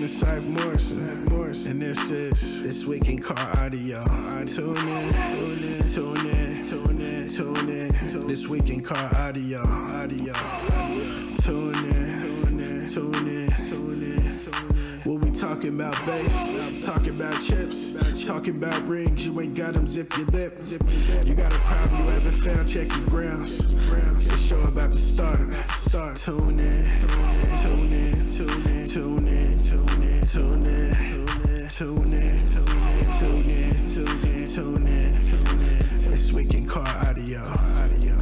Morrison and Saif Morrison. And this is This Week in Car Audio. Tune in, tune in, tune in, tune in, tune in. This Week in Car Audio. Audio. Tune in, tune in, tune in, tune in. We'll be talking about bass, talking about chips, talking about rings. You ain't got them, zip your lip. You got a problem you haven't found, check your grounds. The show about to start. Start. Tune in, tune in, tune in, tune in, tune in, tune in, tune in, tune in, tune in, tune in, tune in, tune in. This week in car audio. Audio.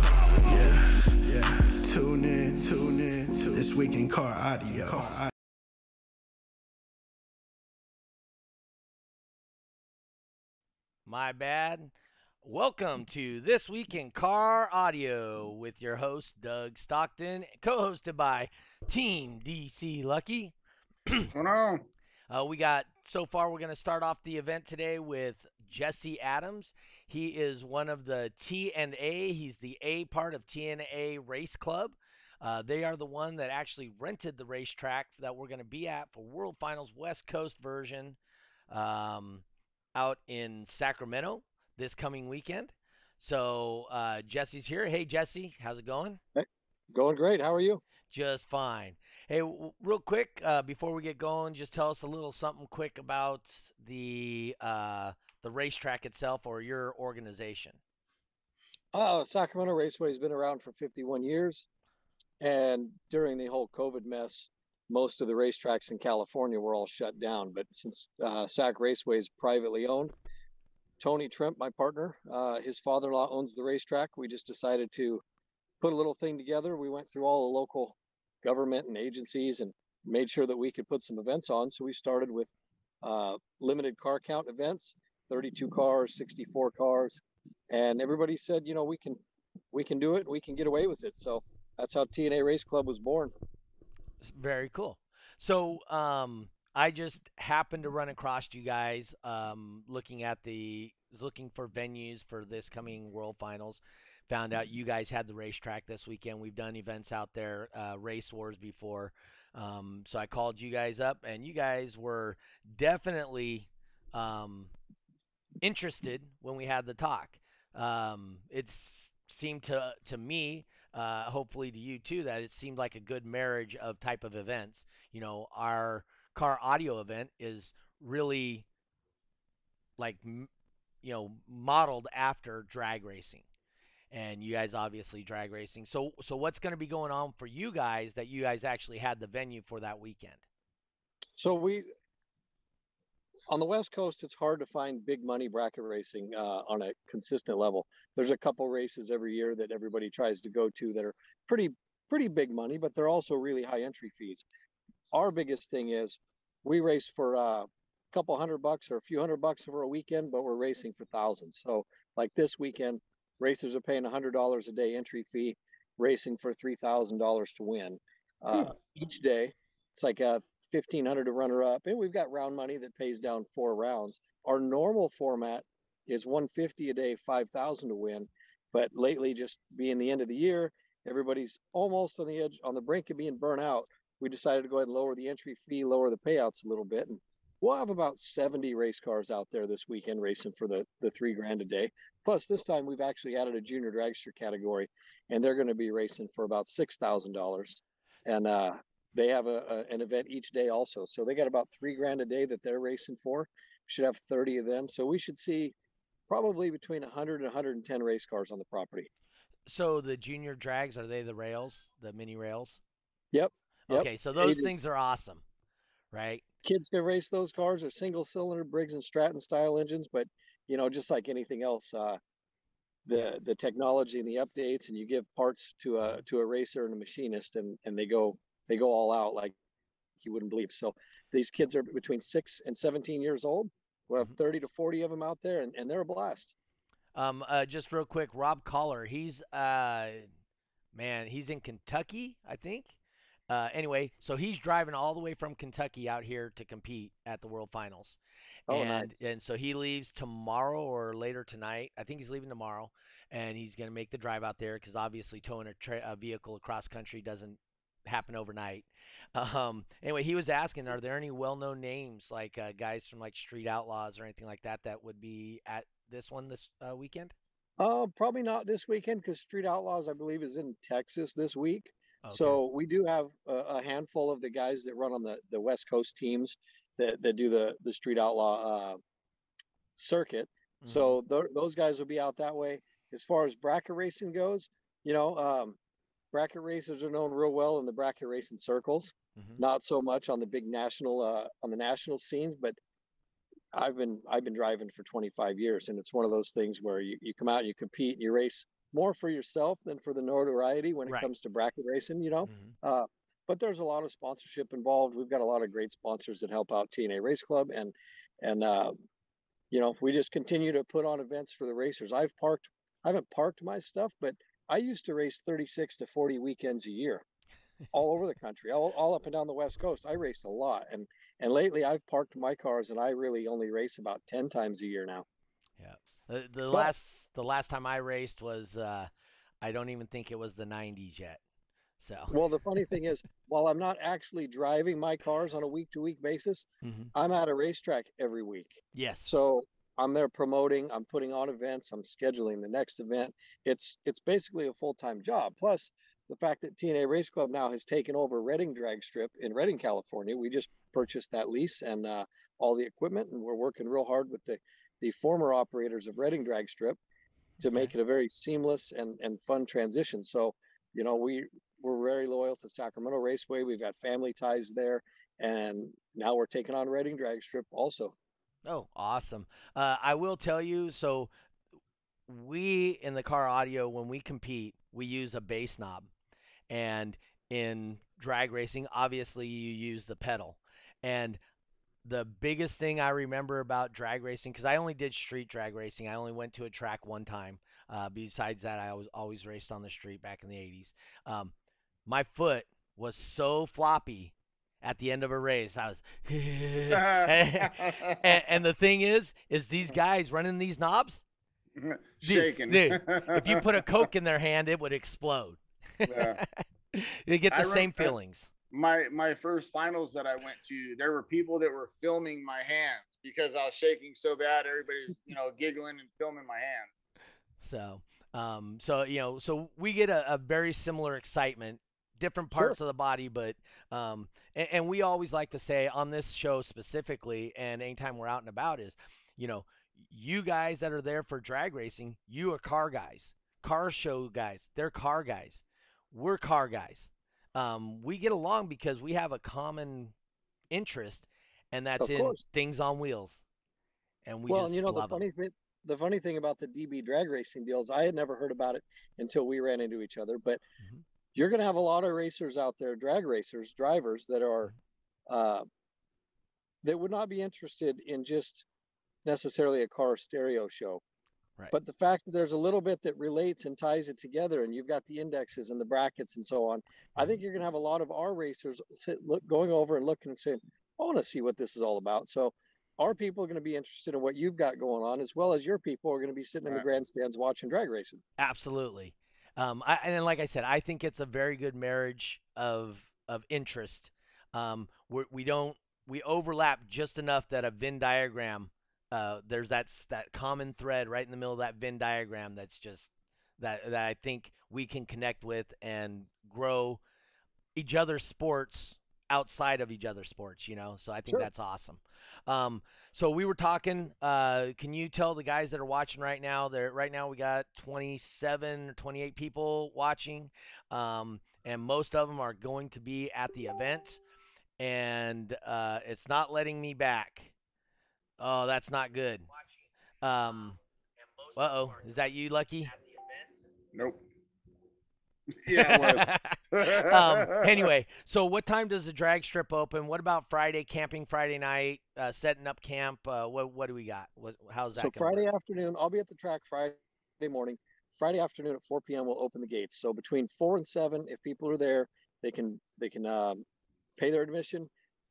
Yeah, yeah. Tune in, tune in. This week in car audio. My bad. Welcome to This Week in Car Audio with your host, Doug Stockton, co hosted by Team DC Lucky. No. Uh, we got so far. We're going to start off the event today with Jesse Adams. He is one of the T and A. He's the A part of TNA Race Club. Uh, they are the one that actually rented the racetrack that we're going to be at for World Finals West Coast version um, out in Sacramento this coming weekend. So uh, Jesse's here. Hey Jesse, how's it going? Hey, Going great. How are you? Just fine. Hey, w- real quick uh, before we get going, just tell us a little something quick about the uh, the racetrack itself or your organization. Uh, Sacramento Raceway has been around for 51 years. And during the whole COVID mess, most of the racetracks in California were all shut down. But since uh, Sac Raceway is privately owned, Tony Trimp, my partner, uh, his father in law owns the racetrack. We just decided to put a little thing together. We went through all the local government and agencies and made sure that we could put some events on. So we started with uh, limited car count events 32 cars, 64 cars. And everybody said, you know, we can we can do it. We can get away with it. So that's how TNA Race Club was born. Very cool. So um, I just happened to run across you guys um, looking at the looking for venues for this coming World Finals. Found out you guys had the racetrack this weekend. We've done events out there, uh, race wars before. Um, so I called you guys up, and you guys were definitely um, interested when we had the talk. Um, it seemed to to me, uh, hopefully to you too, that it seemed like a good marriage of type of events. You know, our car audio event is really like you know modeled after drag racing and you guys obviously drag racing so so what's going to be going on for you guys that you guys actually had the venue for that weekend So we on the West Coast, it's hard to find big money bracket racing uh, on a consistent level. There's a couple races every year that everybody tries to go to that are pretty pretty big money, but they're also really high entry fees. Our biggest thing is we race for uh, a couple hundred bucks or a few hundred bucks for a weekend, but we're racing for thousands. So like this weekend, racers are paying hundred dollars a day entry fee, racing for three thousand dollars to win uh, each day. It's like a fifteen hundred to runner up, and we've got round money that pays down four rounds. Our normal format is one fifty a day, five thousand to win. But lately, just being the end of the year, everybody's almost on the edge, on the brink of being burnt out. We decided to go ahead and lower the entry fee, lower the payouts a little bit, and we'll have about 70 race cars out there this weekend racing for the the three grand a day. Plus, this time we've actually added a junior dragster category, and they're going to be racing for about six thousand dollars. And uh, they have a, a an event each day also, so they got about three grand a day that they're racing for. We should have 30 of them, so we should see probably between 100 and 110 race cars on the property. so the junior drags are they the rails the mini rails Yep. Yep. okay so those Ages. things are awesome right kids can race those cars They're single cylinder Briggs and Stratton style engines, but you know, just like anything else, uh, the the technology and the updates, and you give parts to a to a racer and a machinist, and and they go they go all out like you wouldn't believe. So these kids are between six and seventeen years old. We have Mhm. thirty to forty of them out there, and, and they're a blast. Um, uh, just real quick, Rob Collar, he's uh, man, he's in Kentucky, I think. Uh, anyway, so he's driving all the way from Kentucky out here to compete at the World Finals, Oh, and nice. and so he leaves tomorrow or later tonight. I think he's leaving tomorrow, and he's gonna make the drive out there because obviously towing a, tra- a vehicle across country doesn't happen overnight. Um, anyway, he was asking, are there any well-known names like uh, guys from like Street Outlaws or anything like that that would be at this one this uh, weekend? Uh, probably not this weekend because Street Outlaws, I believe, is in Texas this week. Okay. So we do have a, a handful of the guys that run on the, the West Coast teams that, that do the the Street Outlaw uh, circuit. Mhm. So th- those guys will be out that way. As far as bracket racing goes, you know, um, bracket racers are known real well in the bracket racing circles. Mhm. Not so much on the big national uh, on the national scenes, but I've been I've been driving for 25 years, and it's one of those things where you, you come out and you compete and you race more for yourself than for the notoriety when it Right. comes to bracket racing. You know, Mhm. uh, but there's a lot of sponsorship involved. We've got a lot of great sponsors that help out TNA Race Club, and and uh, you know we just continue to put on events for the racers. I've parked, I haven't parked my stuff, but I used to race 36 to 40 weekends a year, all over the country, all, all up and down the West Coast. I raced a lot, and and lately I've parked my cars, and I really only race about 10 times a year now. Yeah. The, the last the last time I raced was uh, I don't even think it was the 90s yet. So. Well, the funny thing is, while I'm not actually driving my cars on a week to week basis, Mhm. I'm at a racetrack every week. Yes. So I'm there promoting, I'm putting on events, I'm scheduling the next event. It's it's basically a full-time job. Plus the fact that TNA Race Club now has taken over Redding Drag Strip in Redding, California. We just purchased that lease and uh, all the equipment, and we're working real hard with the the former operators of Redding Drag Strip to make it a very seamless and and fun transition. So you know we we're very loyal to Sacramento Raceway. We've got family ties there, and now we're taking on Redding Drag Strip also. Oh, awesome. Uh, I will tell you. So, we in the car audio, when we compete, we use a bass knob, and in drag racing, obviously you use the pedal. And the biggest thing I remember about drag racing, because I only did street drag racing, I only went to a track one time. Uh, besides that, I was always raced on the street back in the 80s. Um, my foot was so floppy at the end of a race. I was, and, and the thing is, is these guys running these knobs. Shaking. dude, If you put a Coke in their hand, it would explode. Yeah. they get the rem- same feelings. My my first finals that I went to, there were people that were filming my hands because I was shaking so bad. Everybody's you know giggling and filming my hands. So, um, so you know, so we get a, a very similar excitement, different Sure. parts of the body, but um, and, and we always like to say on this show specifically, and anytime we're out and about, is you know, you guys that are there for drag racing, you are car guys, car show guys, they're car guys, we're car guys. Um, we get along because we have a common interest, and that's Of in course. things on wheels. And we well, just and you know the funny thing, the funny thing about the DB drag racing deals, I had never heard about it until we ran into each other. But Mhm. you're going to have a lot of racers out there, drag racers, drivers that are Mm-hmm. uh, that would not be interested in just necessarily a car stereo show. Right. But the fact that there's a little bit that relates and ties it together, and you've got the indexes and the brackets and so on, I Mm-hmm. think you're going to have a lot of our racers sit, look, going over and looking and saying, I want to see what this is all about. So our people are going to be interested in what you've got going on, as well as your people are going to be sitting in the grandstands watching drag racing. Absolutely. Um, I, and like I said, I think it's a very good marriage of of interest. Um, we're, we don't we overlap just enough that a Venn diagram. Uh, there's that that common thread right in the middle of that Venn diagram. That's just that that I think we can connect with and grow each other's sports outside of each other's sports. You know, so I think Sure. that's awesome. Um, so we were talking. Uh, can you tell the guys that are watching right now? There, right now we got 27 or 28 people watching, um, and most of them are going to be at the event. And uh, it's not letting me back. Oh, that's not good. Um, uh oh, is that you, Lucky? Nope. yeah, it was. um, anyway, so what time does the drag strip open? What about Friday camping Friday night, uh, setting up camp? Uh, what what do we got? What how's that? So Friday work? afternoon, I'll be at the track Friday morning. Friday afternoon at 4 p.m. we'll open the gates. So between four and seven, if people are there, they can they can um, pay their admission,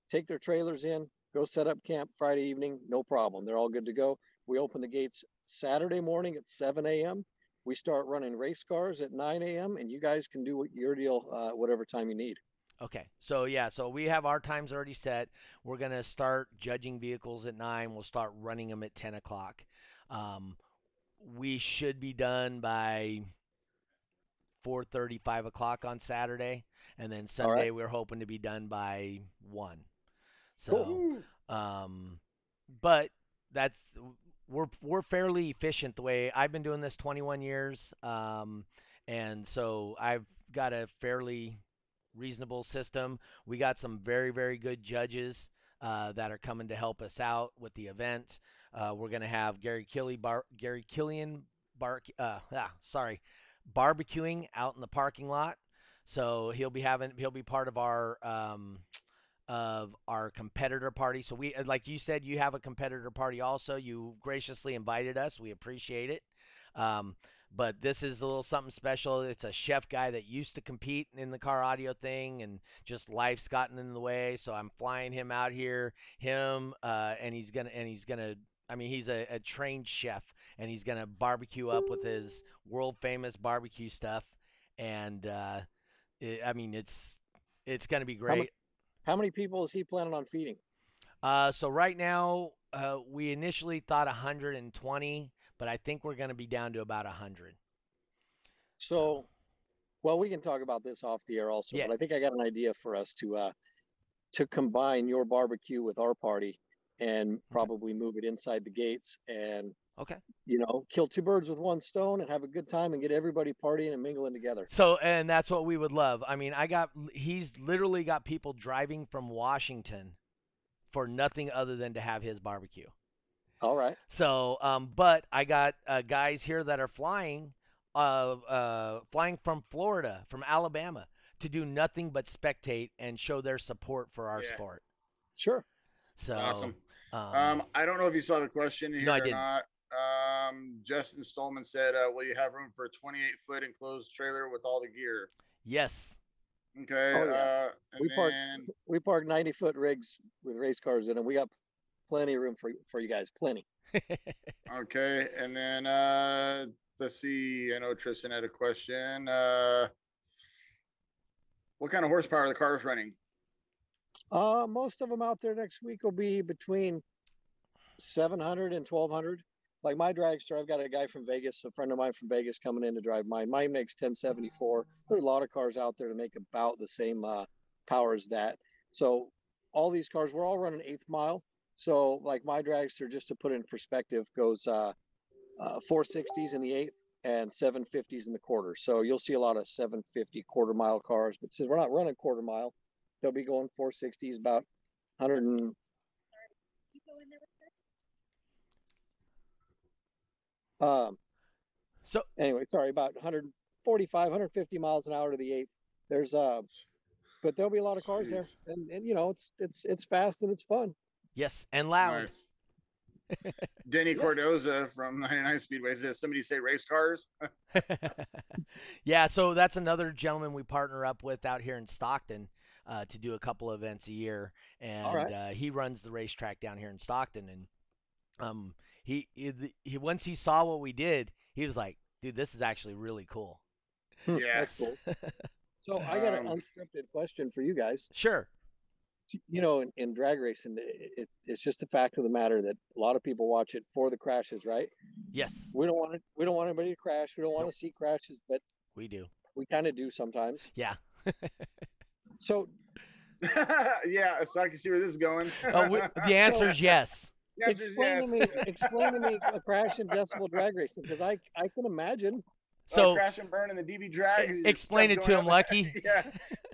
take their trailers in, go set up camp Friday evening, no problem. They're all good to go. We open the gates Saturday morning at 7 a.m. We start running race cars at 9 a.m. and you guys can do what your deal uh, whatever time you need. Okay. So yeah, so we have our times already set. We're gonna start judging vehicles at nine. We'll start running them at ten o'clock. Um, we should be done by 4:30, 5 o'clock on Saturday, and then All right. Sunday we're hoping to be done by one. So, um, but that's we're we're fairly efficient the way I've been doing this 21 years, um, and so I've got a fairly reasonable system. We got some very very good judges uh, that are coming to help us out with the event. Uh, we're gonna have Gary Killy Bar Gary Killian Bar uh, ah, sorry barbecuing out in the parking lot. So he'll be having he'll be part of our um, of our competitor party. So we like you said you have a competitor party also. You graciously invited us. We appreciate it. Um, but this is a little something special. It's a chef guy that used to compete in the car audio thing, and just life's gotten in the way. So I'm flying him out here, him, uh, and he's gonna and he's gonna. I mean, he's a, a trained chef, and he's gonna barbecue up with his world famous barbecue stuff. And uh, it, I mean, it's it's gonna be great. How many people is he planning on feeding? Uh, so right now, uh, we initially thought 120, but I think we're going to be down to about 100. So, well, we can talk about this off the air also, Yeah. but I think I got an idea for us to uh to combine your barbecue with our party and probably move it inside the gates and Okay. you know kill two birds with one stone and have a good time and get everybody partying and mingling together. So, and that's what we would love. I mean, I got, he's literally got people driving from Washington for nothing other than to have his barbecue. All right. So, um, but I got uh, guys here that are flying, uh, uh, flying from Florida, from Alabama, to do nothing but spectate and show their support for our Yeah. sport. Sure. So, Awesome. Um, Um, I don't know if you saw the question here No, I or didn't. not. Um, Justin Stolman said, uh, "Will you have room for a 28 foot enclosed trailer with all the gear?" yes. Okay. Oh, yeah. uh, and We parked- then, We park 90 foot rigs with race cars in them. We got plenty of room for for you guys. Plenty. okay, and then uh, let's see. I know Tristan had a question. Uh, what kind of horsepower are the cars running? Uh, most of them out there next week will be between 700 and 1200. Like my dragster, I've got a guy from Vegas, a friend of mine from Vegas coming in to drive mine. Mine makes 1074. There's a lot of cars out there to make about the same uh, power as that. So all these cars, we're all running eighth mile. So like my dragster, just to put it in perspective, goes uh, uh, 460s in the eighth and 750s in the quarter. So you'll see a lot of 750 quarter mile cars, but since we're not running quarter mile, they'll be going 460s about 100 and um So anyway sorry about 145 150 miles an hour to the eighth there's uh but there'll be a lot of cars there and, and you know it's it's it's fast and it's fun yes, and loud. Nice. Denny Yeah. Cordoza from 99 Speedway says, "Somebody say race cars." yeah, so that's another gentleman we partner up with out here in Stockton uh, to do a couple events a year, and right. uh, he runs the racetrack down here in Stockton. And um, he, he, he once he saw what we did, he was like, "Dude, this is actually really cool." Hmm, Yes. that's cool so i got an Um, unscripted question for you guys Sure. you know in, in drag racing it, it, it's just a fact of the matter that a lot of people watch it for the crashes right Yes, we don't want it we don't want anybody to crash we don't want Nope. to see crashes but we do. we kind of do sometimes Yeah. so yeah, so I can see where this is going. Oh, we, the answer is yes. The answer is explain to me explain to me a crash in decibel drag racing because i i can imagine So uh, crash and burn in the DB drag. explain it to him. Lucky. yeah,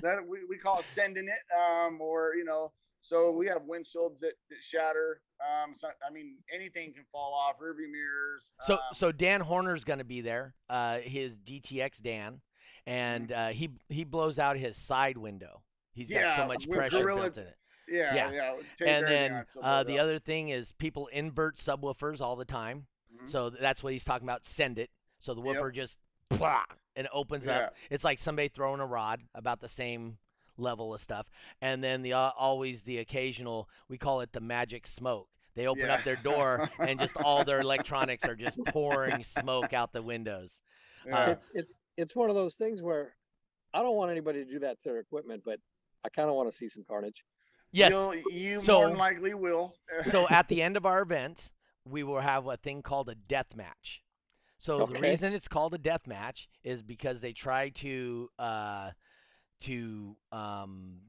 that we, we call it sending it. Um, or you know, so we have windshields that, that shatter. Um, so, I mean, anything can fall off. Rearview mirrors. So um, so Dan Horner's going to be there. Uh, his DTX Dan, and Mm-hmm. uh, he he blows out his side window. He's got so much pressure Gorilla built in it. Yeah, yeah. yeah. And then uh, the other thing is people invert subwoofers all the time. Mhm. So that's what he's talking about. Send it. So the Yep. woofer just blah, and opens Yeah. up. It's like somebody throwing a rod about the same level of stuff. And then the uh, always the occasional we call it the magic smoke. They open up their door and just all their electronics are just pouring smoke out the windows. Yeah. it's it's it's one of those things where I don't want anybody to do that to their equipment, but I kind of want to see some carnage. Yes. You'll, you So- more than likely will. so at the end of our event, we will have a thing called a death match. So the reason it's called a death match is because they try to uh, to um,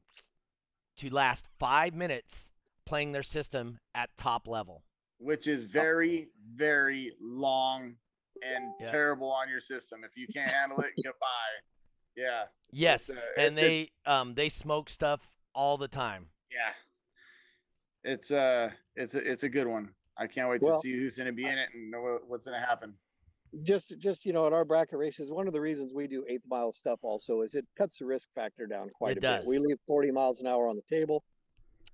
to last five minutes playing their system at top level. which is very, very long and Yeah. terrible on your system. If you can't handle it, goodbye. Yeah. Yes, It's, uh, and it's a- they um, they smoke stuff all the time. Yeah. It's uh it's a it's a good one. I can't wait Well, to see who's gonna be in it and know what's gonna happen. Just, just you know, at our bracket races, one of the reasons we do eighth mile stuff also is it cuts the risk factor down quite It a bit. We leave 40 miles an hour on the table.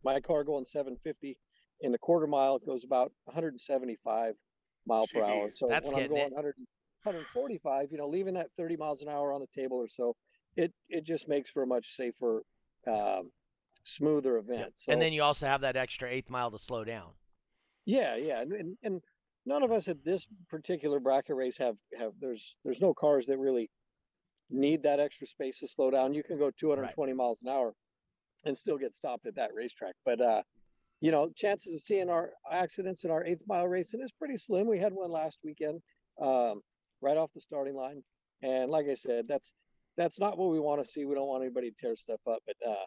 My car going 750 in the quarter mile it goes about 175 mile per hour. Jeez, So that's when I'm going it. 100, 145, you know, leaving that 30 miles an hour on the table or so, it it just makes for a much safer, um, smoother event. So, and then you also have that extra eighth mile to slow down. Yeah, yeah, and, and and none of us at this particular bracket race have have there's there's no cars that really need that extra space to slow down. You can go 220 miles an hour and still get stopped at that racetrack. But uh, you know, chances of seeing our accidents in our eighth mile racing is pretty slim. We had one last weekend, um, right off the starting line, and like I said, that's that's not what we want to see. We don't want anybody to tear stuff up, but uh,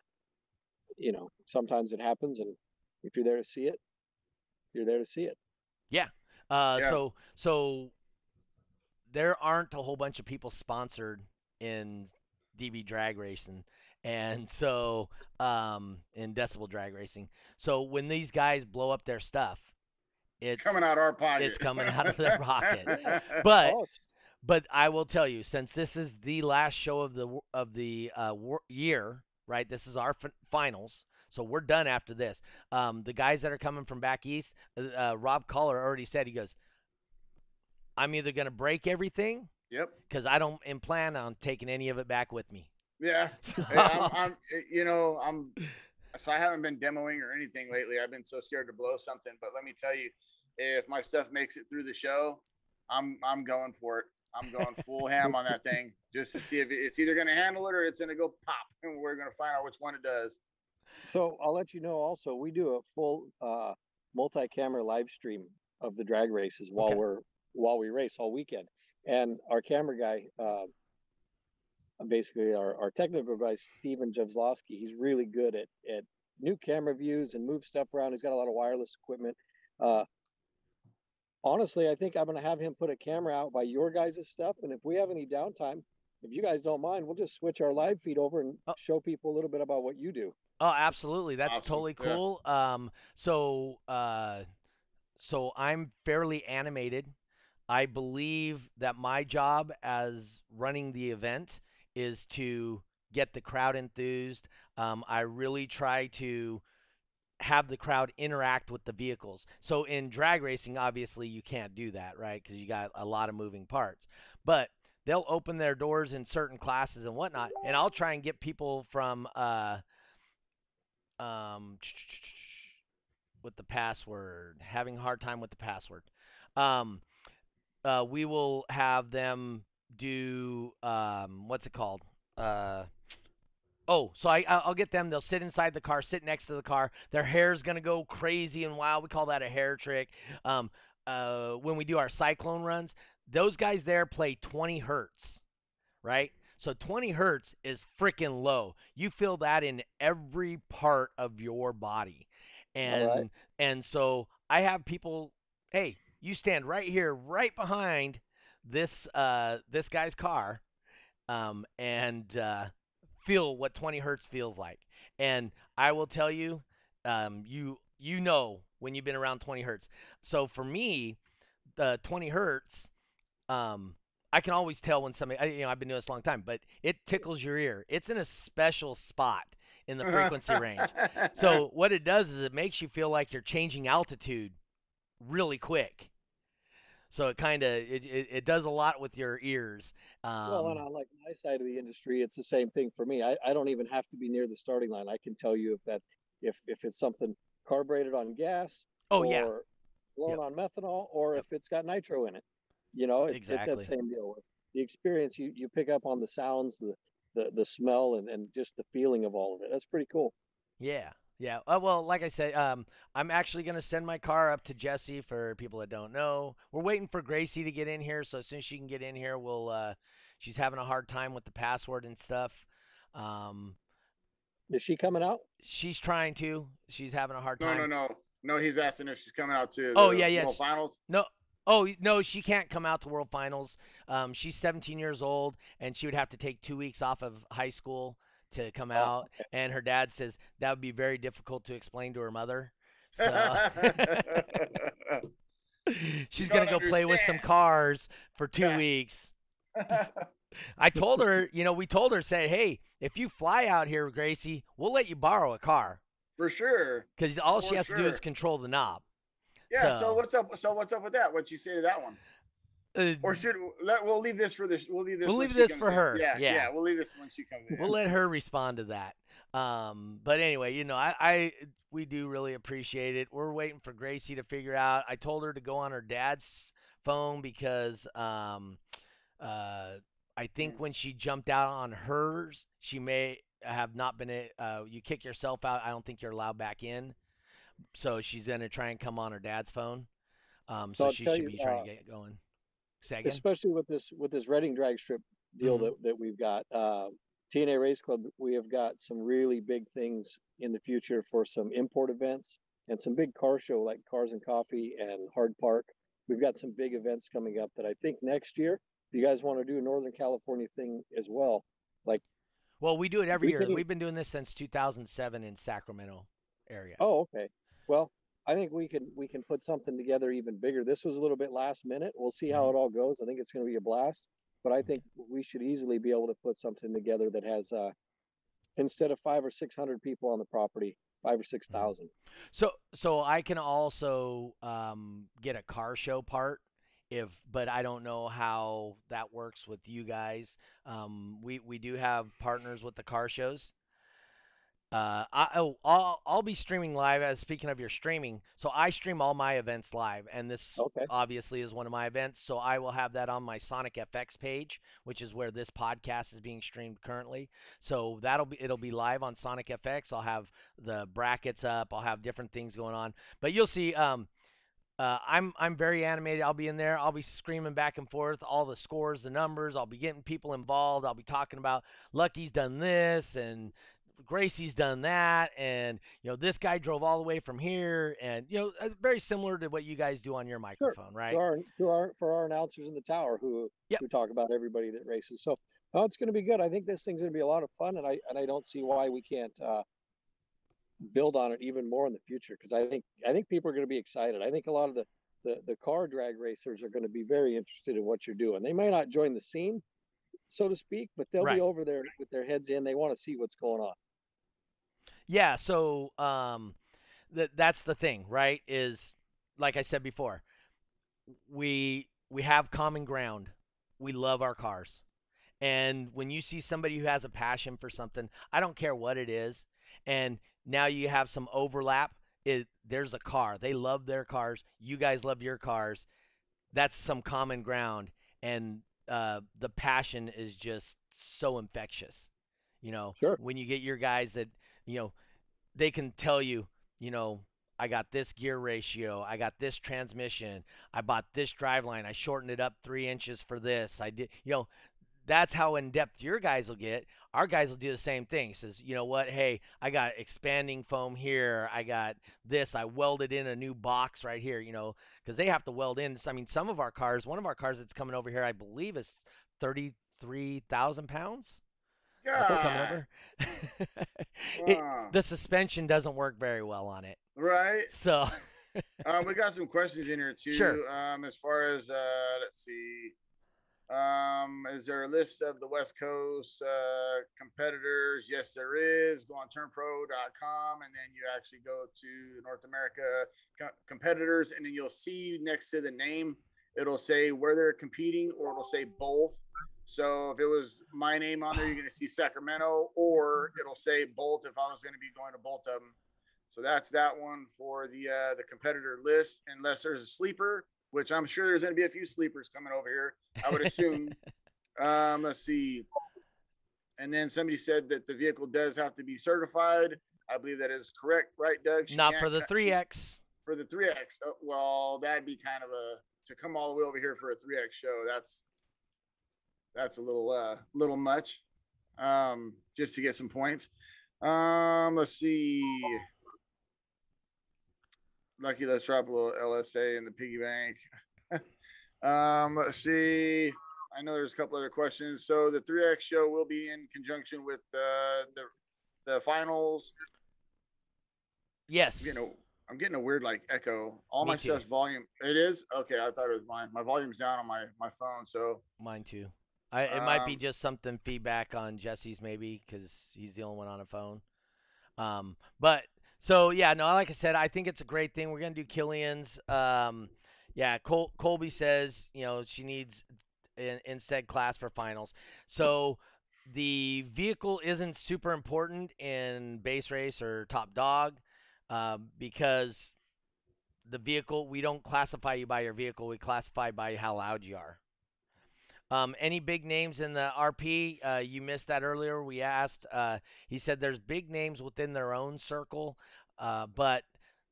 you know, sometimes it happens, and if you're there to see it, you're there to see it. Uh, Yeah. So so there aren't a whole bunch of people sponsored in DB drag racing, and so um, in decibel drag racing. So when these guys blow up their stuff, it's coming out our pocket. it's coming out of their pocket. But but I will tell you, since this is the last show of the of the uh, wor- year, right? This is our fin- finals, so we're done after this. Um, the guys that are coming from back east, uh, uh, Rob Collar already said he goes, "I'm either going to break everything Yep. because I don't in plan on taking any of it back with me." Yeah. So, Hey, I'm, I'm, eh, you know, I'm, so I haven't been demoing or anything lately. I've been so scared to blow something, but let me tell you, if my stuff makes it through the show, I'm, I'm going for it. I'm going full ham on that thing just to see if it's either going to handle it or it's going to go pop, and we're going to find out which one it does. So I'll let you know also, we do a full uh, multi-camera live stream of the drag races while Okay. we're while we race all weekend. And our camera guy, uh, basically our, our technical guy, Steven Javslowski, he's really good at, at new camera views and move stuff around. He's got a lot of wireless equipment. Uh, honestly, I think I'm going to have him put a camera out by your guys' stuff. And if we have any downtime, if you guys don't mind, we'll just switch our live feed over and Oh. show people a little bit about what you do. Oh, absolutely. That's Awesome. totally Yeah. cool. Um, so, uh, so I'm fairly animated. I believe that my job as running the event is to get the crowd enthused. Um, I really try to have the crowd interact with the vehicles. So in drag racing, obviously you can't do that, right? Because you got a lot of moving parts. But they'll open their doors in certain classes and whatnot, and I'll try and get people from uh, um, with the password, having a hard time with the password. Um, uh, we will have them do um, what's it called? Uh, oh, so I I'll get them. They'll sit inside the car, sit next to the car. Their hair's gonna go crazy and wild. We call that a hair trick. Um, uh, when we do our cyclone runs, those guys there play 20 hertz, right? So 20 hertz is freaking low. You feel that in every part of your body. And right. and so I have people, hey, you stand right here, right behind this uh this guy's car, um, and uh, feel what 20 hertz feels like. And I will tell you, um, you you know when you've been around 20 hertz. So for me, the 20 hertz, um, I can always tell when somebody, I, you know, I've been doing this a long time, but it tickles your ear. It's in a special spot in the frequency range. So what it does is it makes you feel like you're changing altitude really quick. So it kind of it, it, it does a lot with your ears. Um, well, and on like my side of the industry, it's the same thing for me. I, I don't even have to be near the starting line. I can tell you if that if if it's something carbureted on gas, oh or yeah, blown Yep. on methanol, or Yep. if it's got nitro in it. You know, it, it's Exactly. that same deal. The experience you you pick up on the sounds, the the the smell and and just the feeling of all of it. That's pretty cool. Yeah. Yeah. Uh, well, like I said, um, I'm actually going to send my car up to Jesse for people that don't know. We're waiting for Gracie to get in here. So as soon as she can get in here, we'll, uh, she's having a hard time with the password and stuff. Um, Is she coming out? she's trying to, she's having a hard No, time. no, no, no. No, he's asking if she's coming out to. Oh, the yeah, yeah, World she- Finals. No. Oh no, she can't come out to World Finals. Um, she's 17 years old, and she would have to take two weeks off of high school to come Oh, out. And her dad says that would be very difficult to explain to her mother. So she's gonna go play with some cars for two Yeah. weeks. I told her, you know, we told her, say, hey, if you fly out here, Gracie, we'll let you borrow a car For sure. because all she For has to do is control the knob. Yeah. So- So, what's up? So what's up with that? What'd you say to that one? Uh, Or should let we'll leave this for this? We'll leave this. We'll leave this for in. her, Yeah, yeah. yeah. We'll leave this when she comes in. we'll let her respond to that. Um, but anyway, you know, I, I we do really appreciate it. We're waiting for Gracie to figure out. I told her to go on her dad's phone because um, uh, I think Mm. when she jumped out on hers, she may have not been. Uh, you kick yourself out. I don't think you're allowed back in. So she's gonna try and come on her dad's phone. Um, So so she should you, be trying uh, to get going. Say again. especially with this with this Redding drag strip deal Mhm. that, that we've got. Uh, TNA Race Club, we have got some really big things in the future for some import events and some big car show like Cars and Coffee and Hard Park. We've got some big events coming up that I think next year, if you guys want to do a Northern California thing as well, like. Well, we do it every we year. can- We've been doing this since 2007 in Sacramento area. Oh, okay. Well, I think we can we can put something together even bigger. This was a little bit last minute. We'll see how it all goes. I think it's going to be a blast. But I think we should easily be able to put something together that has uh instead of five or six hundred people on the property, five or six thousand. So so I can also um, get a car show part if but I don't know how that works with you guys. Um, we we do have partners with the car shows. Uh, I, oh, I'll, I'll be streaming live. As speaking of your streaming, so I stream all my events live, and this Okay. obviously is one of my events. So I will have that on my Sonic FX page, which is where this podcast is being streamed currently. So that'll be it'll be live on Sonic FX. I'll have the brackets up. I'll have different things going on. But you'll see. Um, uh, I'm I'm very animated. I'll be in there. I'll be screaming back and forth all the scores, the numbers. I'll be getting people involved. I'll be talking about Lucky's done this and Gracie's done that, and you know this guy drove all the way from here, and you know uh, very similar to what you guys do on your microphone, right? To our, to our for our announcers in the tower who Yep. who talk about everybody that races. So oh, it's going to be good. I think this thing's going to be a lot of fun, and I and I don't see why we can't uh, build on it even more in the future because I think I think people are going to be excited. I think a lot of the the, the car drag racers are going to be very interested in what you're doing. They may not join the scene, so to speak, but they'll Right. be over there with their heads in. They want to see what's going on. Yeah, so um that that's the thing, right? Is like I said before, we we have common ground. We love our cars. And when you see somebody who has a passion for something, I don't care what it is, and now you have some overlap, it there's a car. They love their cars. You guys love your cars. That's some common ground and uh the passion is just so infectious. You know, Sure. when you get your guys that you know, they can tell you, you know, I got this gear ratio, I got this transmission, I bought this driveline, I shortened it up three inches for this. I did, you know, that's how in depth your guys will get. Our guys will do the same thing. He says, you know what? Hey, I got expanding foam here. I got this. I welded in a new box right here. You know, because they have to weld in. I mean, some of our cars. One of our cars that's coming over here, I believe, is thirty-three thousand pounds. That's coming over. It- the suspension doesn't work very well on it. right. So Um, we got some questions in here too. Sure. Um, as far as uh, let's see. Um, is there a list of the West Coast uh, competitors? Yes, there is. Go on termpro.com and then you actually go to North America co- competitors, and then you'll see next to the name, it'll say where they're competing, or it'll say both. So if it was my name on there, you're going to see Sacramento, or it'll say Bolt if I was going to be going to both of them. So that's that one for the uh, the competitor list, unless there's a sleeper, which I'm sure there's going to be a few sleepers coming over here. I would assume. um, let's see. And then somebody said that the vehicle does have to be certified. I believe that is correct, right, Doug? She Not for the three X. for the 3x uh, well that'd be kind of a to come all the way over here for a 3x show that's that's a little uh little much um just to get some points um let's see lucky let's drop a little lsa in the piggy bank um let's see i know there's a couple other questions so the 3x show will be in conjunction with uh, the the finals Yes. you know I'm getting a weird like echo. All Me my too. stuff's volume. It is okay. I thought it was mine. My volume's down on my my phone. So Mine too. I, it might be Um, just something feedback on Jesse's maybe because he's the only one on a phone. Um, but so yeah, no, like I said, I think it's a great thing. We're gonna do Killian's. Um, yeah, Col- Colby says you know she needs in, in said class for finals. So the vehicle isn't super important in bass race or top dog um, because the vehicle we don't classify you by your vehicle. We classify by how loud you are. Um, any big names in the RP? Uh, you missed that earlier. We asked. Uh, he said there's big names within their own circle, uh, but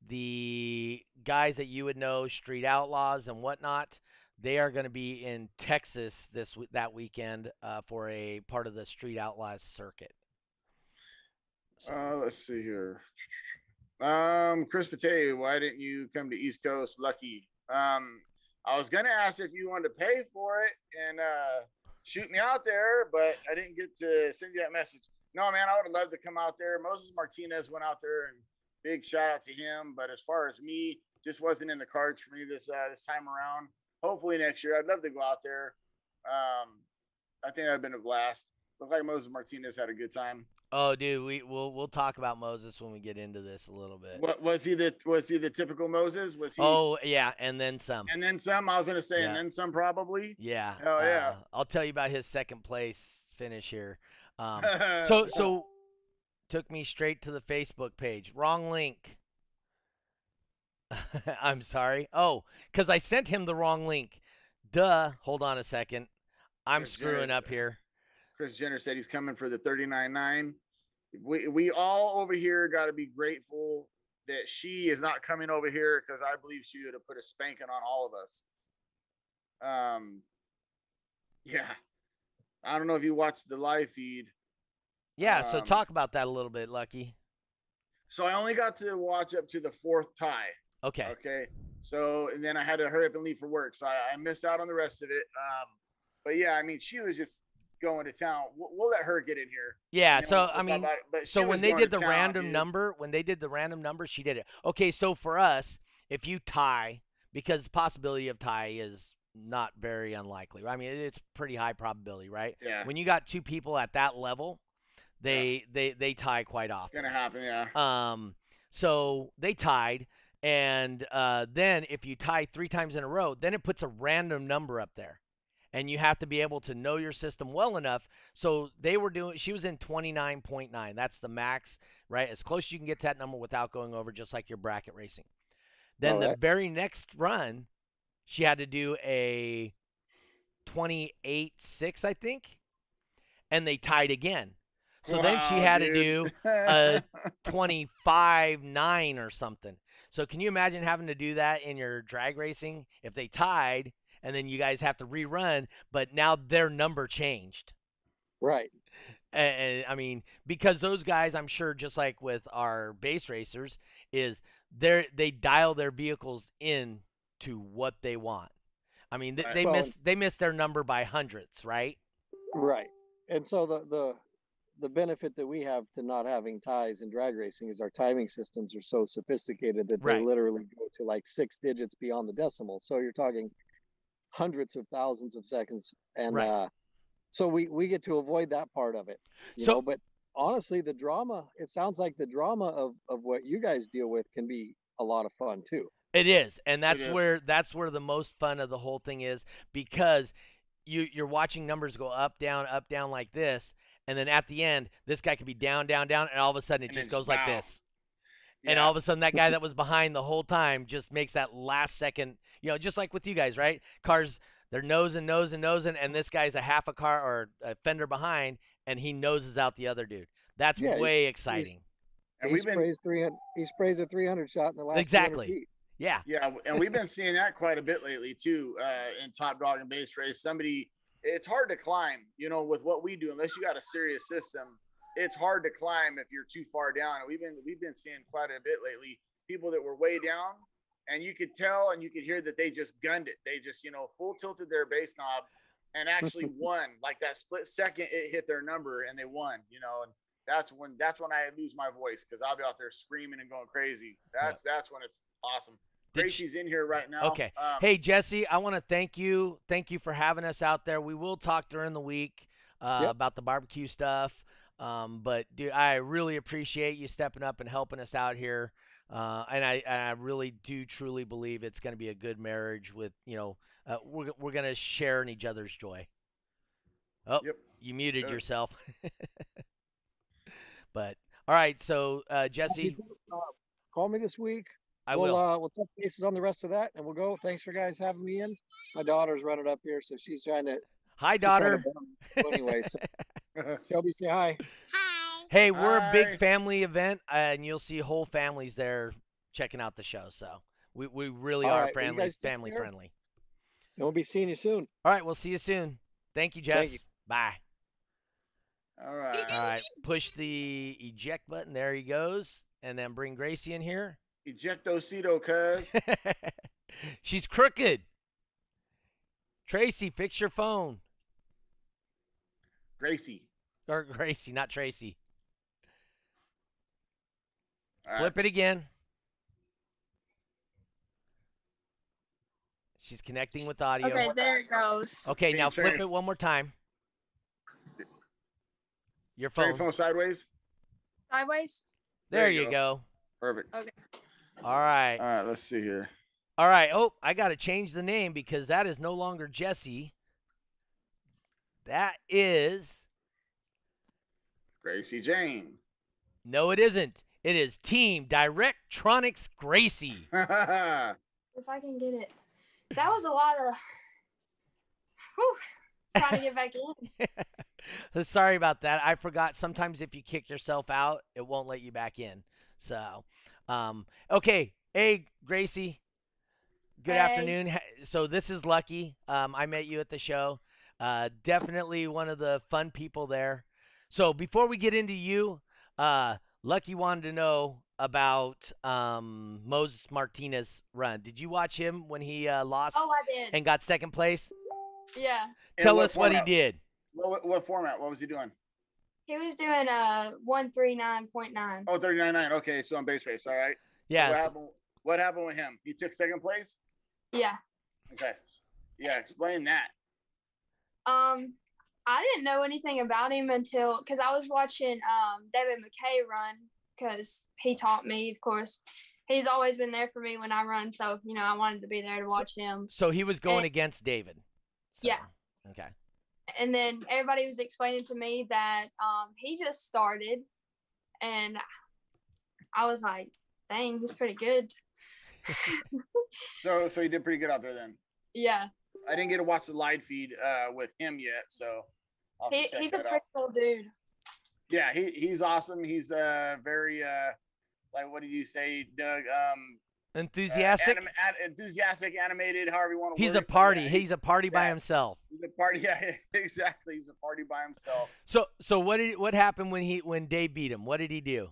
the guys that you would know, Street Outlaws and whatnot, they are going to be in Texas this that weekend uh, for a part of the Street Outlaws circuit. So- uh, let's see here. Um, Chris Pate, why didn't you come to East Coast? Lucky. Um, I was gonna ask if you wanted to pay for it and uh, shoot me out there, but I didn't get to send you that message. No, man, I would have loved to come out there. Moses Martinez went out there, and big shout out to him. But as far as me, just wasn't in the cards for me this uh, this time around. Hopefully next year, I'd love to go out there. Um, I think that'd been a blast. Looked like Moses Martinez had a good time. Oh, dude, we we'll we'll talk about Moses when we get into this a little bit. What was he the was he the typical Moses? Was he Oh yeah, and then some. and then some? I was gonna say, Yeah. and then some probably. Yeah. Oh, yeah. uh, I'll tell you about his second place finish here. Um, so so took me straight to the Facebook page. Wrong link. I'm sorry. Oh, because I sent him the wrong link. Duh. Hold on a second. I'm Chris screwing up here. Chris Jenner said he's coming for the 39.9. We we all over here got to be grateful that she is not coming over here because I believe she would have put a spanking on all of us. Um, yeah, I don't know if you watched the live feed. Yeah. So Um, talk about that a little bit, Lucky. So I only got to watch up to the fourth tie. Okay. Okay. So and then I had to hurry up and leave for work, so I, I missed out on the rest of it. Um, but yeah, I mean, she was just going to town. We'll, we'll let her get in here. Yeah. and then So we'll- I we'll mean, but so when they did the town, random dude. number, when they did the random number, she did it. Okay, so for us, if you tie, because the possibility of tie is not very unlikely. I mean, it's pretty high probability, right? yeah, When you got two people at that level, they they they tie quite often. gonna happen. Yeah. Um, so they tied, and uh, then if you tie three times in a row, then it puts a random number up there, and you have to be able to know your system well enough. So they were doing. She was in twenty nine point nine. That's the max, right? As close as you can get to that number without going over, just like your bracket racing. Then oh, the very next run, she had to do a twenty eight six, I think, and they tied again. So then she Wow, had to do a 25 9 or something. So can you imagine having to do that in your drag racing if they tied and then you guys have to rerun, but now their number changed? Right. And, I mean, because those guys, I'm sure, just like with our bass racers, is they they dial their vehicles in to what they want. I mean, th- Right. they Well, miss they miss their number by hundreds, right? Right. And so the the the benefit that we have to not having ties in drag racing is our timing systems are so sophisticated that they Right. literally go to like six digits beyond the decimal. So you're talking hundreds of thousands of seconds and Right. uh so we we get to avoid that part of it. You So- know, but honestly the drama it sounds like the drama of of what you guys deal with can be a lot of fun too. It is, and that's is. where that's where the most fun of the whole thing is because you you're watching numbers go up, down, up, down like this, and then at the end, this guy could be down, down, down, and all of a sudden it And just then goes like wow. this, and all of a sudden that guy that was behind the whole time just makes that last second, you know, just like with you guys, right? Cars they're nosing, nosing, nosing, and this guy's a half a car or a fender behind, and he noses out the other dude. That's Yeah, way he's- exciting. And he we've been sprays three hundred. He sprays a three hundred shot in the last Exactly. feet. Yeah. Yeah, and we've been seeing that quite a bit lately too. Uh, in top dog and bass race, somebody it's hard to climb. You know, with what we do, unless you got a serious system, it's hard to climb if you're too far down. And we've been we've been seeing quite a bit lately. People that were way down, and you could tell and you could hear that they just gunned it. They just you know full tilted their bass knob, and actually won. Like that split second, it hit their number and they won. You know, and that's when that's when I lose my voice because I'll be out there screaming and going crazy. That's that's when it's awesome. Did she- Gracie's in here right now. Okay. Um, Hey Jesse, I want to thank you. Thank you for having us out there. We will talk during the week uh, Yep. about the barbecue stuff. Um, but dude, I really appreciate you stepping up and helping us out here. Uh, and I, and I really do truly believe it's going to be a good marriage with you know uh, we're we're going to share in each other's joy. Oh, Yep. you muted Sure. yourself. but all right, so uh, Jesse, Uh, call me this week. I we'll, will. Uh, we'll touch bases on the rest of that, and we'll go. Thanks for guys having me in. My daughter's running up here, so she's trying to. Hi, she's trying to daughter. bond. So anyway, so Shelby, say hi. Hi. Hey, we're a Hi. big family event, and you'll see whole families there checking out the show. So we, we really All are right, well, family guys family care. friendly. And we'll be seeing you soon. All right, we'll see you soon. Thank you, Jess. Thank you. Bye. All right. All right, push the eject button. There he goes, and then bring Gracie in here. Ejectocito, cuz. She's crooked. Tracy, fix your phone. Gracie. Or Gracie, not Tracy. All right. Flip it again. She's connecting with audio. Okay, there it goes. Okay, Hey, now flip it one more time. Your Turn phone. your phone sideways. Sideways. There, There you you go. Perfect. Okay. All right. All right, let's see here. All right. Oh, I got to change the name because that is no longer Jesse. That is Gracie Jane. no, it isn't. It is Team Directronics Gracie. If I can get it. That was a lot of. Whew, trying to get back in. Sorry about that. I forgot. Sometimes if you kick yourself out, it won't let you back in. So, um, okay. Hey, Gracie. Good Hey. afternoon. So this is Lucky. Um, I met you at the show. Uh, definitely one of the fun people there. So before we get into you, uh, Lucky wanted to know about um, Moses Martinez run. Did you watch him when he uh, lost Oh, I did. and got second place? yeah. Tell us what he did. What, what, what format? What was he doing? He was doing a 139.9. Oh, 39.9. Okay, so on bass race. All right. So what, happened, what happened with him? He took second place? Yeah. Okay. Yeah, explain that. Um, I didn't know anything about him until because I was watching um David McKay run because he taught me, of course. He's always been there for me when I run, so you know I wanted to be there to watch him. So he was going And- against David. So, Yeah. Okay. And then everybody was explaining to me that um he just started, and I was like, "Dang, he's pretty good." So, so he did pretty good out there then. Yeah, I didn't get to watch the live feed uh, with him yet, so I'll he, check he's a that out. pretty cool dude. Yeah, he he's awesome. He's uh very uh like what did you say, Doug? Um, uh, Enthusiastic. anim- ad- enthusiastic, animated, however you want to. he's word a party. yeah, he's a party by himself. he's a party. Yeah, exactly. He's a party by himself. So so what did what happened when he when Dave beat him? What did he do?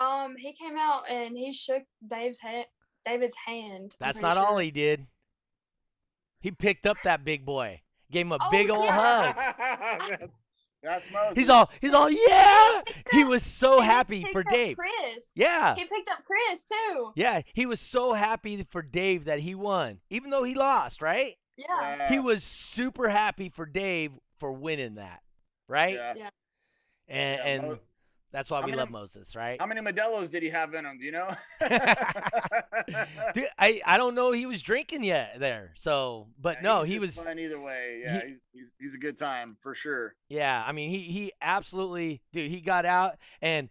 Um, he came out and he shook Dave's hand, David's hand. That's pretty not all he did. He picked up that big boy, gave him a Oh, big old yeah. hug. That's- That's Moses. He's all he's all yeah. picked He up- was so And he happy for up Dave. Chris. Yeah. He picked up Chris too. Yeah, he was so happy for Dave that he won, even though he lost, right? Yeah. He was super happy for Dave for winning that, right? Yeah. And, Yeah, and Mo- that's why How we many- love Moses, right? How many Modelo's did he have in him? Do you know? Dude, I, I don't know he was drinking yet there. So, but Yeah, no, he was fun either way. Yeah, he- he's, he's he's a good time for sure. yeah, I mean, he he absolutely dude, he got out and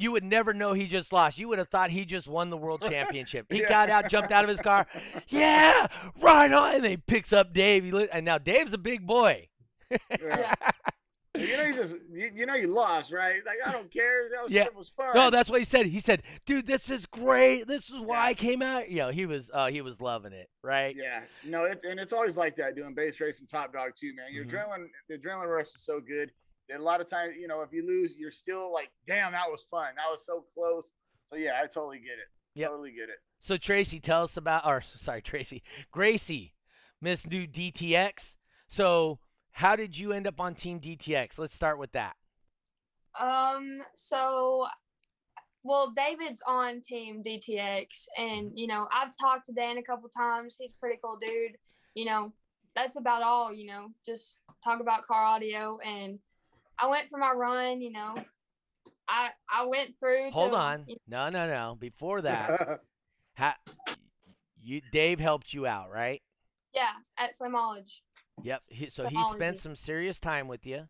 you would never know he just lost. You would have thought he just won the world championship. He Yeah. got out, jumped out of his car. Yeah, right on. And then he picks up Dave. He and now Dave's a big boy. Yeah. You know, you just you, you know you lost, right? Like I don't care. That was Yeah. was fun. No, that's what he said. He said, "Dude, this is great. This is why Yeah. I came out." You know, he was uh, he was loving it, right? Yeah, no, it, and it's always like that doing bass racing top dog too, man. Your Mhm. adrenaline, the adrenaline rush is so good. that a lot of times, you know, if you lose, you're still like, damn, that was fun. That was so close. So yeah, I totally get it. Yep. Totally get it. So Tracy, tell us about, or sorry, Tracy, Gracie, Miss New DTX. So how did you end up on Team DTX? Let's start with that. Um, so well, David's on team DTX and you know, I've talked to Dan a couple times. He's a pretty cool dude. You know, that's about all, you know, just talk about car audio and I went for my run, you know. I I went through Hold to- on, no, no, no. Before that, ha, you Dave helped you out, right? Yeah, at Slimology. Yep. He, so he spent some serious time with you,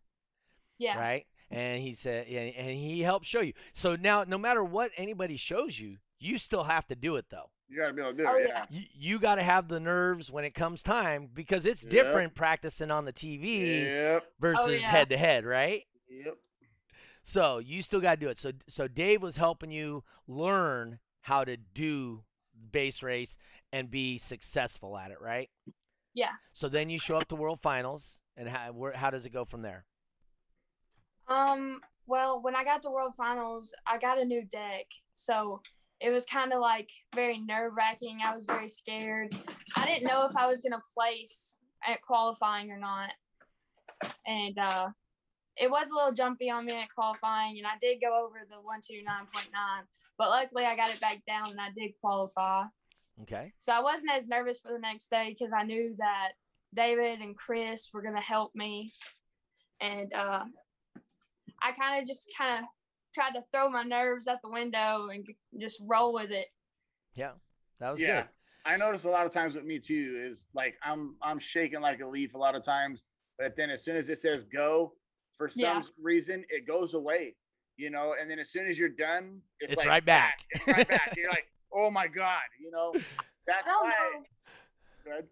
Yeah. right? And he said, yeah, and he helped show you. So now, no matter what anybody shows you, you still have to do it though. you gotta be able to do Oh, it. yeah. Yeah. You, you got to have the nerves when it comes time because it's Yep. different practicing on the TV Yep. Oh, versus Oh, yeah. head to head, right? Yep. So you still got to do it. So so Dave was helping you learn how to do bass race and be successful at it, right? Yeah. So then you show up to World Finals, and how where, how does it go from there? Um, well, when I got to World Finals, I got a new deck. So it was kind of like very nerve wracking. I was very scared. I didn't know if I was going to place at qualifying or not. And uh, it was a little jumpy on me at qualifying, and I did go over the 129.9. But luckily, I got it back down and I did qualify. Okay. So I wasn't as nervous for the next day because I knew that David and Chris were gonna help me, and uh, I kind of just kind of tried to throw my nerves out the window and just roll with it. Yeah. That was yeah. good. I notice a lot of times with me too is like I'm I'm shaking like a leaf a lot of times, but then as soon as it says go, for some Yeah. reason it goes away, you know, and then as soon as you're done, it's, It's like right back. It's right back. You're like, oh my god, you know, that's I why. know. Good.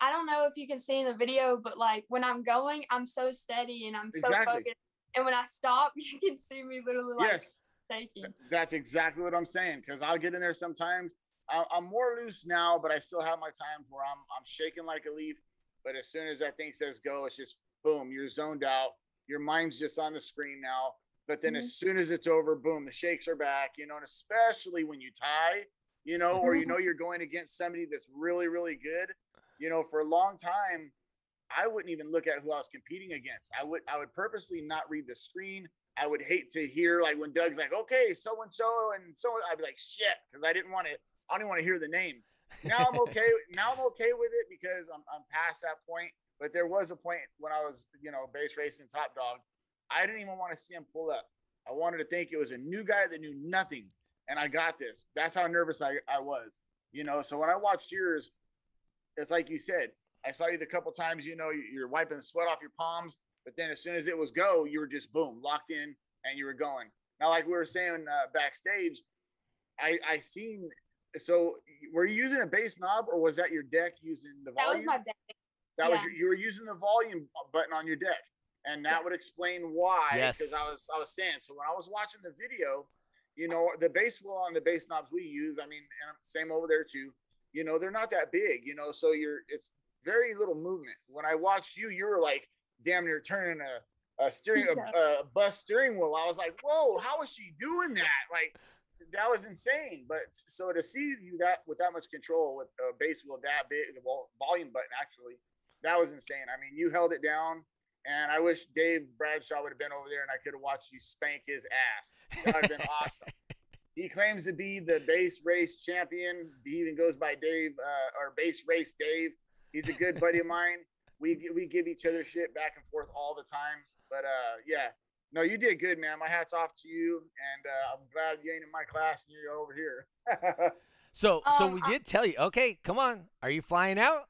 I don't know if you can see in the video, but like when I'm going, I'm so steady and I'm so Exactly. focused. And when I stop, you can see me literally like yes, shaking. that's exactly what I'm saying. Because I'll get in there sometimes. I- I'm more loose now, but I still have my times where I'm I'm shaking like a leaf. But as soon as that thing says go, it's just boom, you're zoned out. Your mind's just on the screen now. But then mm-hmm. as soon as it's over, boom, the shakes are back. You know, and especially when you tie, you know, or you mm-hmm. know you're going against somebody that's really really good. You know, for a long time, I wouldn't even look at who I was competing against. I would I would purposely not read the screen. I would hate to hear like when Doug's like, okay, so and so and so. I'd be like, shit, because I didn't want to. I don't even want to hear the name. Now I'm okay. now I'm okay with it because I'm I'm past that point. But there was a point when I was, you know, bass racing top dog. I didn't even want to see him pull up. I wanted to think it was a new guy that knew nothing, and I got this. That's how nervous I, I was, you know. So when I watched yours, it's like you said. I saw you the couple times, you know, you- you're wiping the sweat off your palms, but then as soon as it was go, you were just boom, locked in, and you were going. Now, like we were saying uh, backstage, I I seen. So, were you using a bass knob, or was that your deck using the volume? That was my deck. That was your, you were using the volume button on your deck, and that would explain why. Yes. Because I was I was saying so when I was watching the video, you know, the bass wheel on the bass knobs we use. I mean, and same over there too. You know, they're not that big. You know, so you're it's very little movement. When I watched you, you were like damn near turning a a steering a, a bus steering wheel. I was like, whoa, how is she doing that? Like that was insane. But so to see you that with that much control with a bass wheel that big, the volume button actually, that was insane. I mean, you held it down, and I wish Dave Bradshaw would have been over there and I could have watched you spank his ass. That would have been awesome. He claims to be the bass race champion. He even goes by Dave uh, or bass race Dave. He's a good buddy of mine. We we give each other shit back and forth all the time. But uh, yeah, no, you did good, man. My hats off to you, and uh, I'm glad you ain't in my class and you're over here. So so Um, we did tell you. Okay, come on. Are you flying out?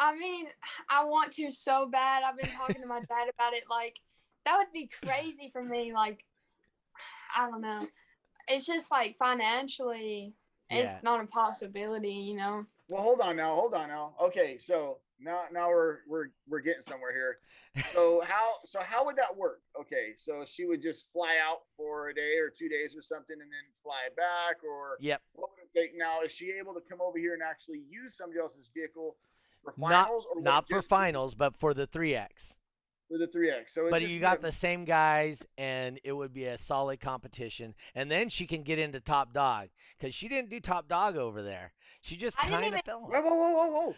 I mean, I want to so bad. I've been talking to my dad about it. Like, that would be crazy for me. Like, I don't know. It's just like financially, It's Yeah. not a possibility, you know. Well, hold on now. Hold on now. Okay, so now now we're we're we're getting somewhere here. So how so how would that work? Okay, so she would just fly out for a day or two days or something, and then fly back, or Yep. what would it take? Now, is she able to come over here and actually use somebody else's vehicle for Not finals, or not for finals, but for the 3X. for the three X? So But just you got a- the same guys, and it would be a solid competition. And then she can get into top dog because she didn't do top dog over there. She just kind of even- fell. Whoa, whoa, whoa, whoa, whoa!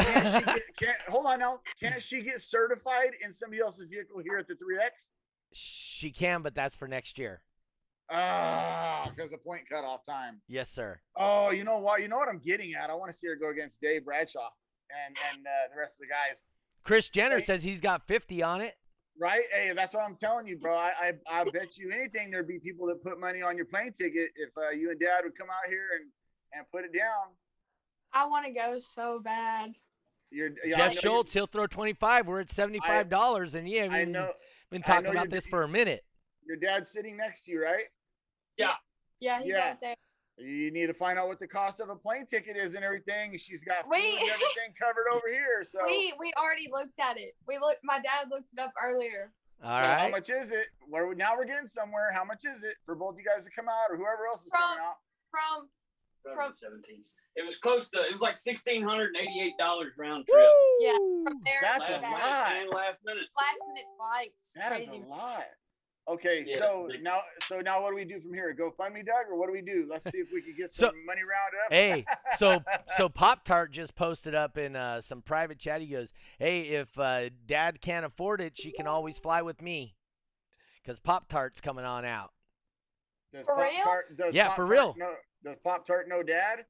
Can't she get, can't hold on now? Can't she get certified in somebody else's vehicle here at the three X? she can, but that's for next year. Ah, because the point cutoff time. Yes, sir. Oh, you know what? You know what I'm getting at. I want to see her go against Dave Bradshaw and and uh, the rest of the guys. Chris Jenner Hey. says he's got 50 on it. Right? Hey, that's what I'm telling you, bro. I I, I bet you anything there'd be people that put money on your plane ticket if uh, you and Dad would come out here and and put it down. I want to go so bad. You're, yeah, I Jeff know Schultz, he'll throw 25. We're at $75, and yeah, I know been talking know about this for a minute. your dad's sitting next to you, right? Yeah. Yeah, he's Yeah. right there. You need to find out what the cost of a plane ticket is and everything. She's got food Wait. and everything covered over here. So, We we already looked at it. We looked. My dad looked it up earlier. All so how much is it? Where now we're getting somewhere. How much is it for both you guys to come out or whoever else is coming out? From From- 17. It was close to. It was like sixteen hundred and eighty-eight dollars round trip. Yeah, from there That's to a lot. minute last minute. Last minute flights. That is a lot. Okay, Yeah, so now, so now, what do we do from here? Go fund me, Doug, or what do we do? Let's see if we can get So- some money rounded up. Hey, so so Pop Tart just posted up in uh, some private chat. He goes, "Hey, if uh, Dad can't afford it, she can always fly with me, because Pop Tart's coming on out." Does For real? Pop-Tart- does Yeah, for Pop-Tart real. know- does Pop Tart know Dad?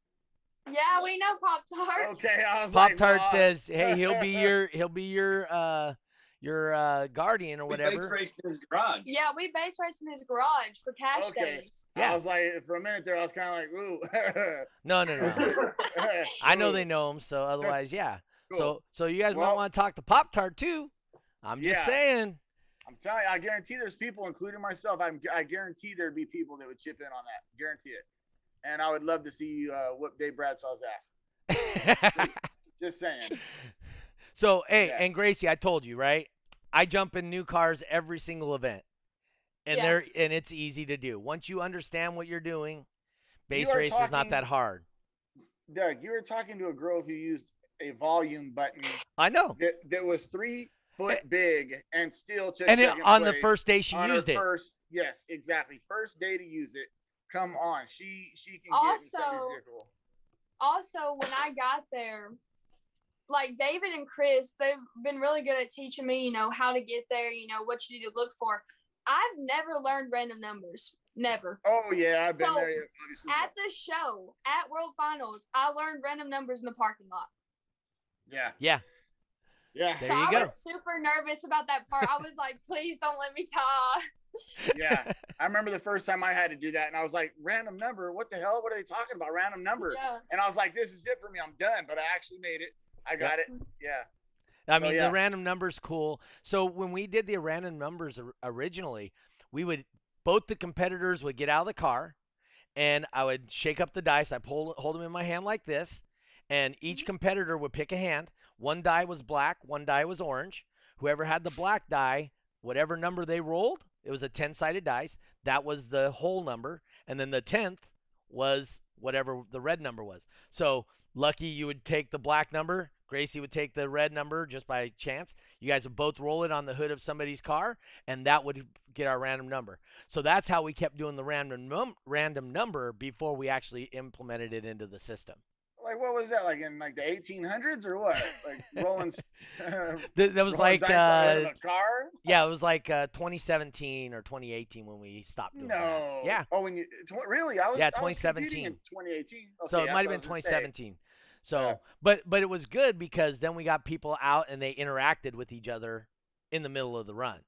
Yeah, we know Pop Tart. Okay, I was like, Pop Tart nah. says, "Hey, he'll be your he'll be your uh your uh guardian or We bass whatever." raced in his garage. Yeah, we bass race in his garage for cash Okay. days. Yeah. I was like, for a minute there, I was kind of like, ooh. No, no, no. I know they know him, so otherwise, yeah. cool. So so you guys might want to talk to Pop Tart too. I'm just Yeah. saying. I'm telling you, I guarantee there's people, including myself. I'm, I guarantee there'd be people that would chip in on that. Guarantee it. And I would love to see you uh, whoop Dave Bradshaw's ass. Just saying. So hey, Yeah. and Gracie, I told you right. I jump in new cars every single event, and Yeah. they're and it's easy to do. Once you understand what you're doing, bass are race is not that hard. Doug, you were talking to a girl who used a volume button I know. that, that was three eh foot big and still took And it, second on the first day she on her used it. First, yes, exactly. First day to use it. Come on, she she can get in Also- Also, when I got there, like David and Chris, they've been really good at teaching me, you know, how to get there, you know, what you need to look for. I've never learned random numbers. Never. Oh yeah, I've been So, there. Obviously, At the show, at World Finals, I learned random numbers in the parking lot. yeah, Yeah, yeah, There so you I go. was super nervous about that part. I was like, please don't let me tie. yeah. I remember the first time I had to do that, and I was like, "Random number? What the hell? What are they talking about? Random number?" Yeah. And I was like, "This is it for me. I'm done." But I actually made it. I got it. Yeah. I So, mean, yeah. the random numbers cool. So when we did the random numbers originally, we would both the competitors would get out of the car, and I would shake up the dice. I pull hold them in my hand like this, and each Mhm. competitor would pick a hand. One die was black, one die was orange. Whoever had the black die, whatever number they rolled, it was a ten-sided dice. That was the whole number, and then the tenth was whatever the red number was. So lucky you would take the black number. Gracie would take the red number just by chance. You guys would both roll it on the hood of somebody's car, and that would get our random number. So that's how we kept doing the random num- random number before we actually implemented it into the system. Like what was that? Like in like the 1800s or what? Like rolling. s- Th- that was rolling like dice on the hood uh, a car. yeah, it was like uh, 2017 or 2018 when we stopped doing that. No. Yeah. Oh, when you tw- really? I was. Yeah, I was competing 2017. in 2018. Okay, so it might have been was gonna say. 2017. So, Yeah. but but it was good because then we got people out and they interacted with each other in the middle of the run.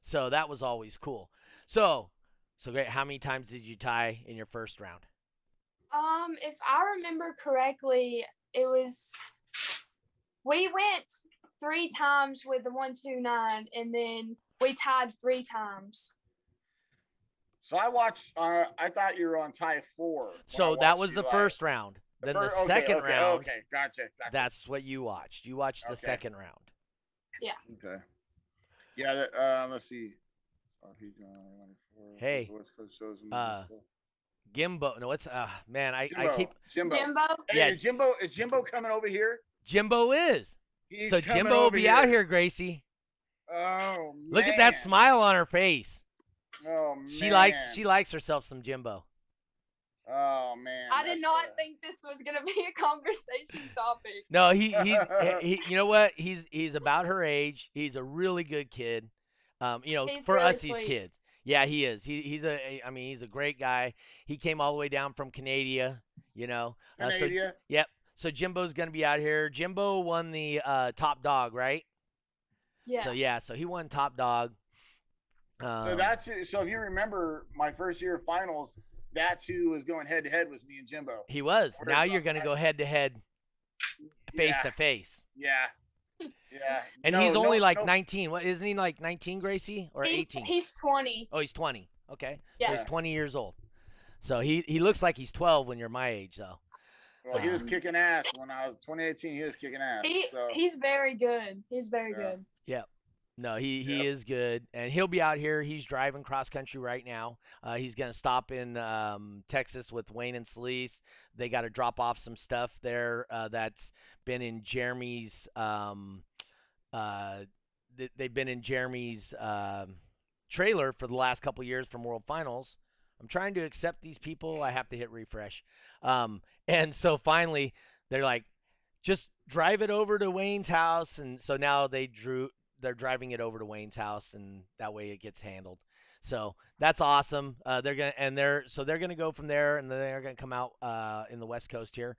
So that was always cool. So, so great. How many times did you tie in your first round? Um, if I remember correctly, it was we went three times with the one two nine, and then we tied three times. So I watched. Uh, I thought you were on tie four. So that was the live. first round. The then the second okay, round, Okay, gotcha. gotcha. that's what you watched. You watched the Okay. second round. Yeah. Okay. Yeah. That, uh, let's see. South Beach, 94, Hey, West Coast shows and uh, stuff. Gimbo. No, it's uh man, I, I keep Jimbo. Jimbo. Hey, Yeah. is Jimbo is Jimbo coming over here? Jimbo is. He's so coming Jimbo will over be out here, Gracie. Oh man. Look at that smile on her face. Oh man. She likes she likes herself some Jimbo. Oh man. I did not uh, think this was gonna be a conversation topic. No, he he's he, you know what? He's he's about her age. He's a really good kid. Um, you know, He's for really us, he's sweet. kids. Yeah, he is. He he's a a- I mean, he's a great guy. He came all the way down from Canada. You know, Uh, so Canada. yep. So Jimbo's gonna be out here. Jimbo won the uh, top dog, right? Yeah. So yeah, so he won top dog. Um, So that's it. So if you remember my first year of finals, that's who was going head to head was me and Jimbo. he was. Or Now you're gonna go head to head, face to face. Yeah. Yeah. And No, he's no- only like no- 19. What isn't he like 19, Gracie, or he's, 18? he's 20. Oh, he's 20. Okay. So Yeah. he's 20 years old. So he he looks like he's 12 when you're my age, though. Well, he was Um, kicking ass when I was 2018. He was kicking ass. He so he's very good. He's very good. Yeah. good. No, he he Yep. is good, and he'll be out here. He's driving cross country right now. Uh, he's gonna stop in um, Texas with Wayne and Celise. They got to drop off some stuff there uh, that's been in Jeremy's. Um, uh, th- they've been in Jeremy's um, trailer for the last couple years from World Finals. I'm trying to accept these people. I have to hit refresh. Um, and so finally, they're like, just drive it over to Wayne's house. And so now they drew, they're driving it over to Wayne's house, and that way it gets handled. So that's awesome. Uh, they're gonna and they're so they're gonna go from there, and then they're gonna come out uh, in the West Coast here.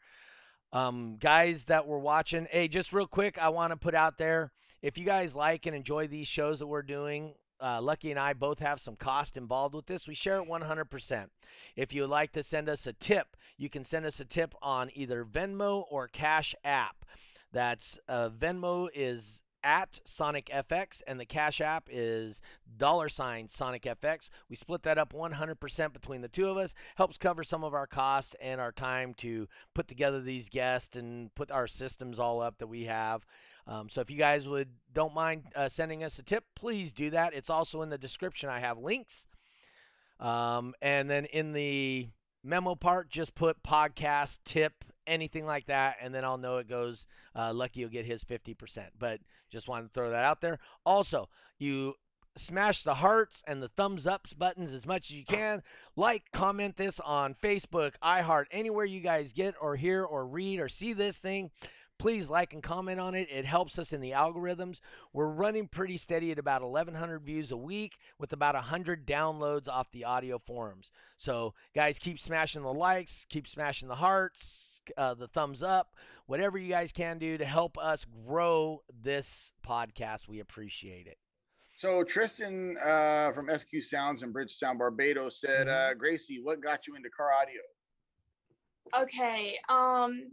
Um, guys that were watching, hey, just real quick, I want to put out there if you guys like and enjoy these shows that we're doing. Uh, Lucky and I both have some cost involved with this. We share it 100%. If you would like to send us a tip, you can send us a tip on either Venmo or Cash App. That's uh, Venmo is at Sonic FX and the Cash App is dollar sign Sonic FX. We split that up 100% between the two of us. Helps cover some of our costs and our time to put together these guests and put our systems all up that we have. Um, so if you guys would don't mind uh, sending us a tip, please do that. It's also in the description. I have links. Um, and then in the memo part, just put podcast tip, anything like that, and then I'll know it goes. Uh, Lucky will get his 50%. But just wanted to throw that out there. Also, you smash the hearts and the thumbs ups buttons as much as you can. Like, comment this on Facebook, iHeart, anywhere you guys get or hear or read or see this thing. Please like and comment on it. It helps us in the algorithms. We're running pretty steady at about 1,100 views a week with about 100 downloads off the audio forums. So, guys, keep smashing the likes, keep smashing the hearts, uh, the thumbs up, whatever you guys can do to help us grow this podcast. We appreciate it. So Tristan uh, from SQ Sounds in Bridgetown, Barbados said, Mm-hmm. uh, "Gracie, what got you into car audio?" Okay. Um,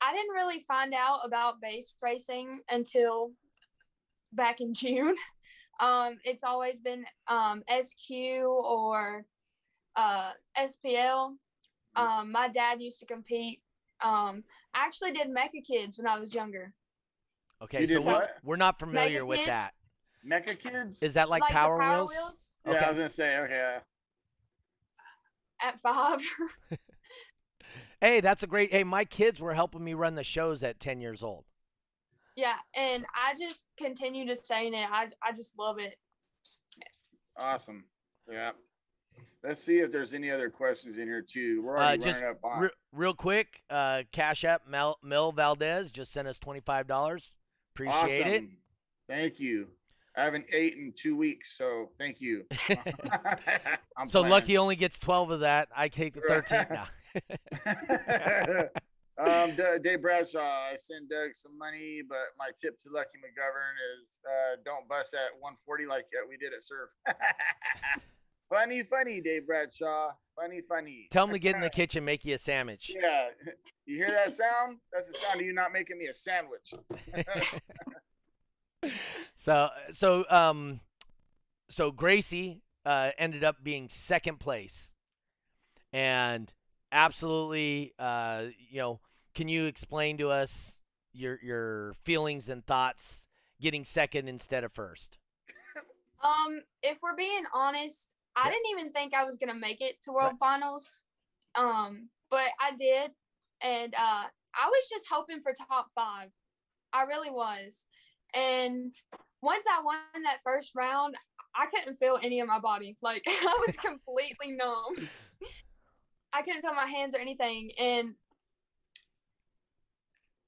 I didn't really find out about bass racing until back in June. Um, it's always been um, SQ or uh, SPL. Um, my dad used to compete. Um, I actually did MECA Kids when I was younger. Okay, You so did we're, what? we're not familiar Mega with Kids? that. MECA Kids. Is that like, the Power, Power Wheels? Wheels yeah, okay. I was gonna say okay. at five. Hey, that's a great. Hey, my kids were helping me run the shows at 10 years old. yeah, and I just continue to saying it. I I just love it. Awesome. Yeah. Let's see if there's any other questions in here too. We're Uh, already just running up on. Re- real quick, uh, Cash App Mel, Mel Valdez just sent us $25. Appreciate it. Thank you. I haven't ate in two weeks, so thank you. I'm so playing. Lucky only gets 12 of that. I take the 13 now. um, Dave Bradshaw, I send Doug some money, but my tip to Lucky McGovern is uh, don't bust at 140 like uh, we did at Surf. Funny, funny, Dave Bradshaw. Funny, funny. Tell him to get in the kitchen, make you a sandwich. Yeah, you hear that sound? That's the sound of you not making me a sandwich. So, so, um, so Gracie uh, ended up being second place, and absolutely, uh, you know, can you explain to us your your feelings and thoughts getting second instead of first? Um, if we're being honest, I didn't even think I was gonna make it to World Finals. Um, but I did, and uh, I was just hoping for top five. I really was. And once I won that first round, I couldn't feel any of my body. Like I was completely numb. I couldn't feel my hands or anything. And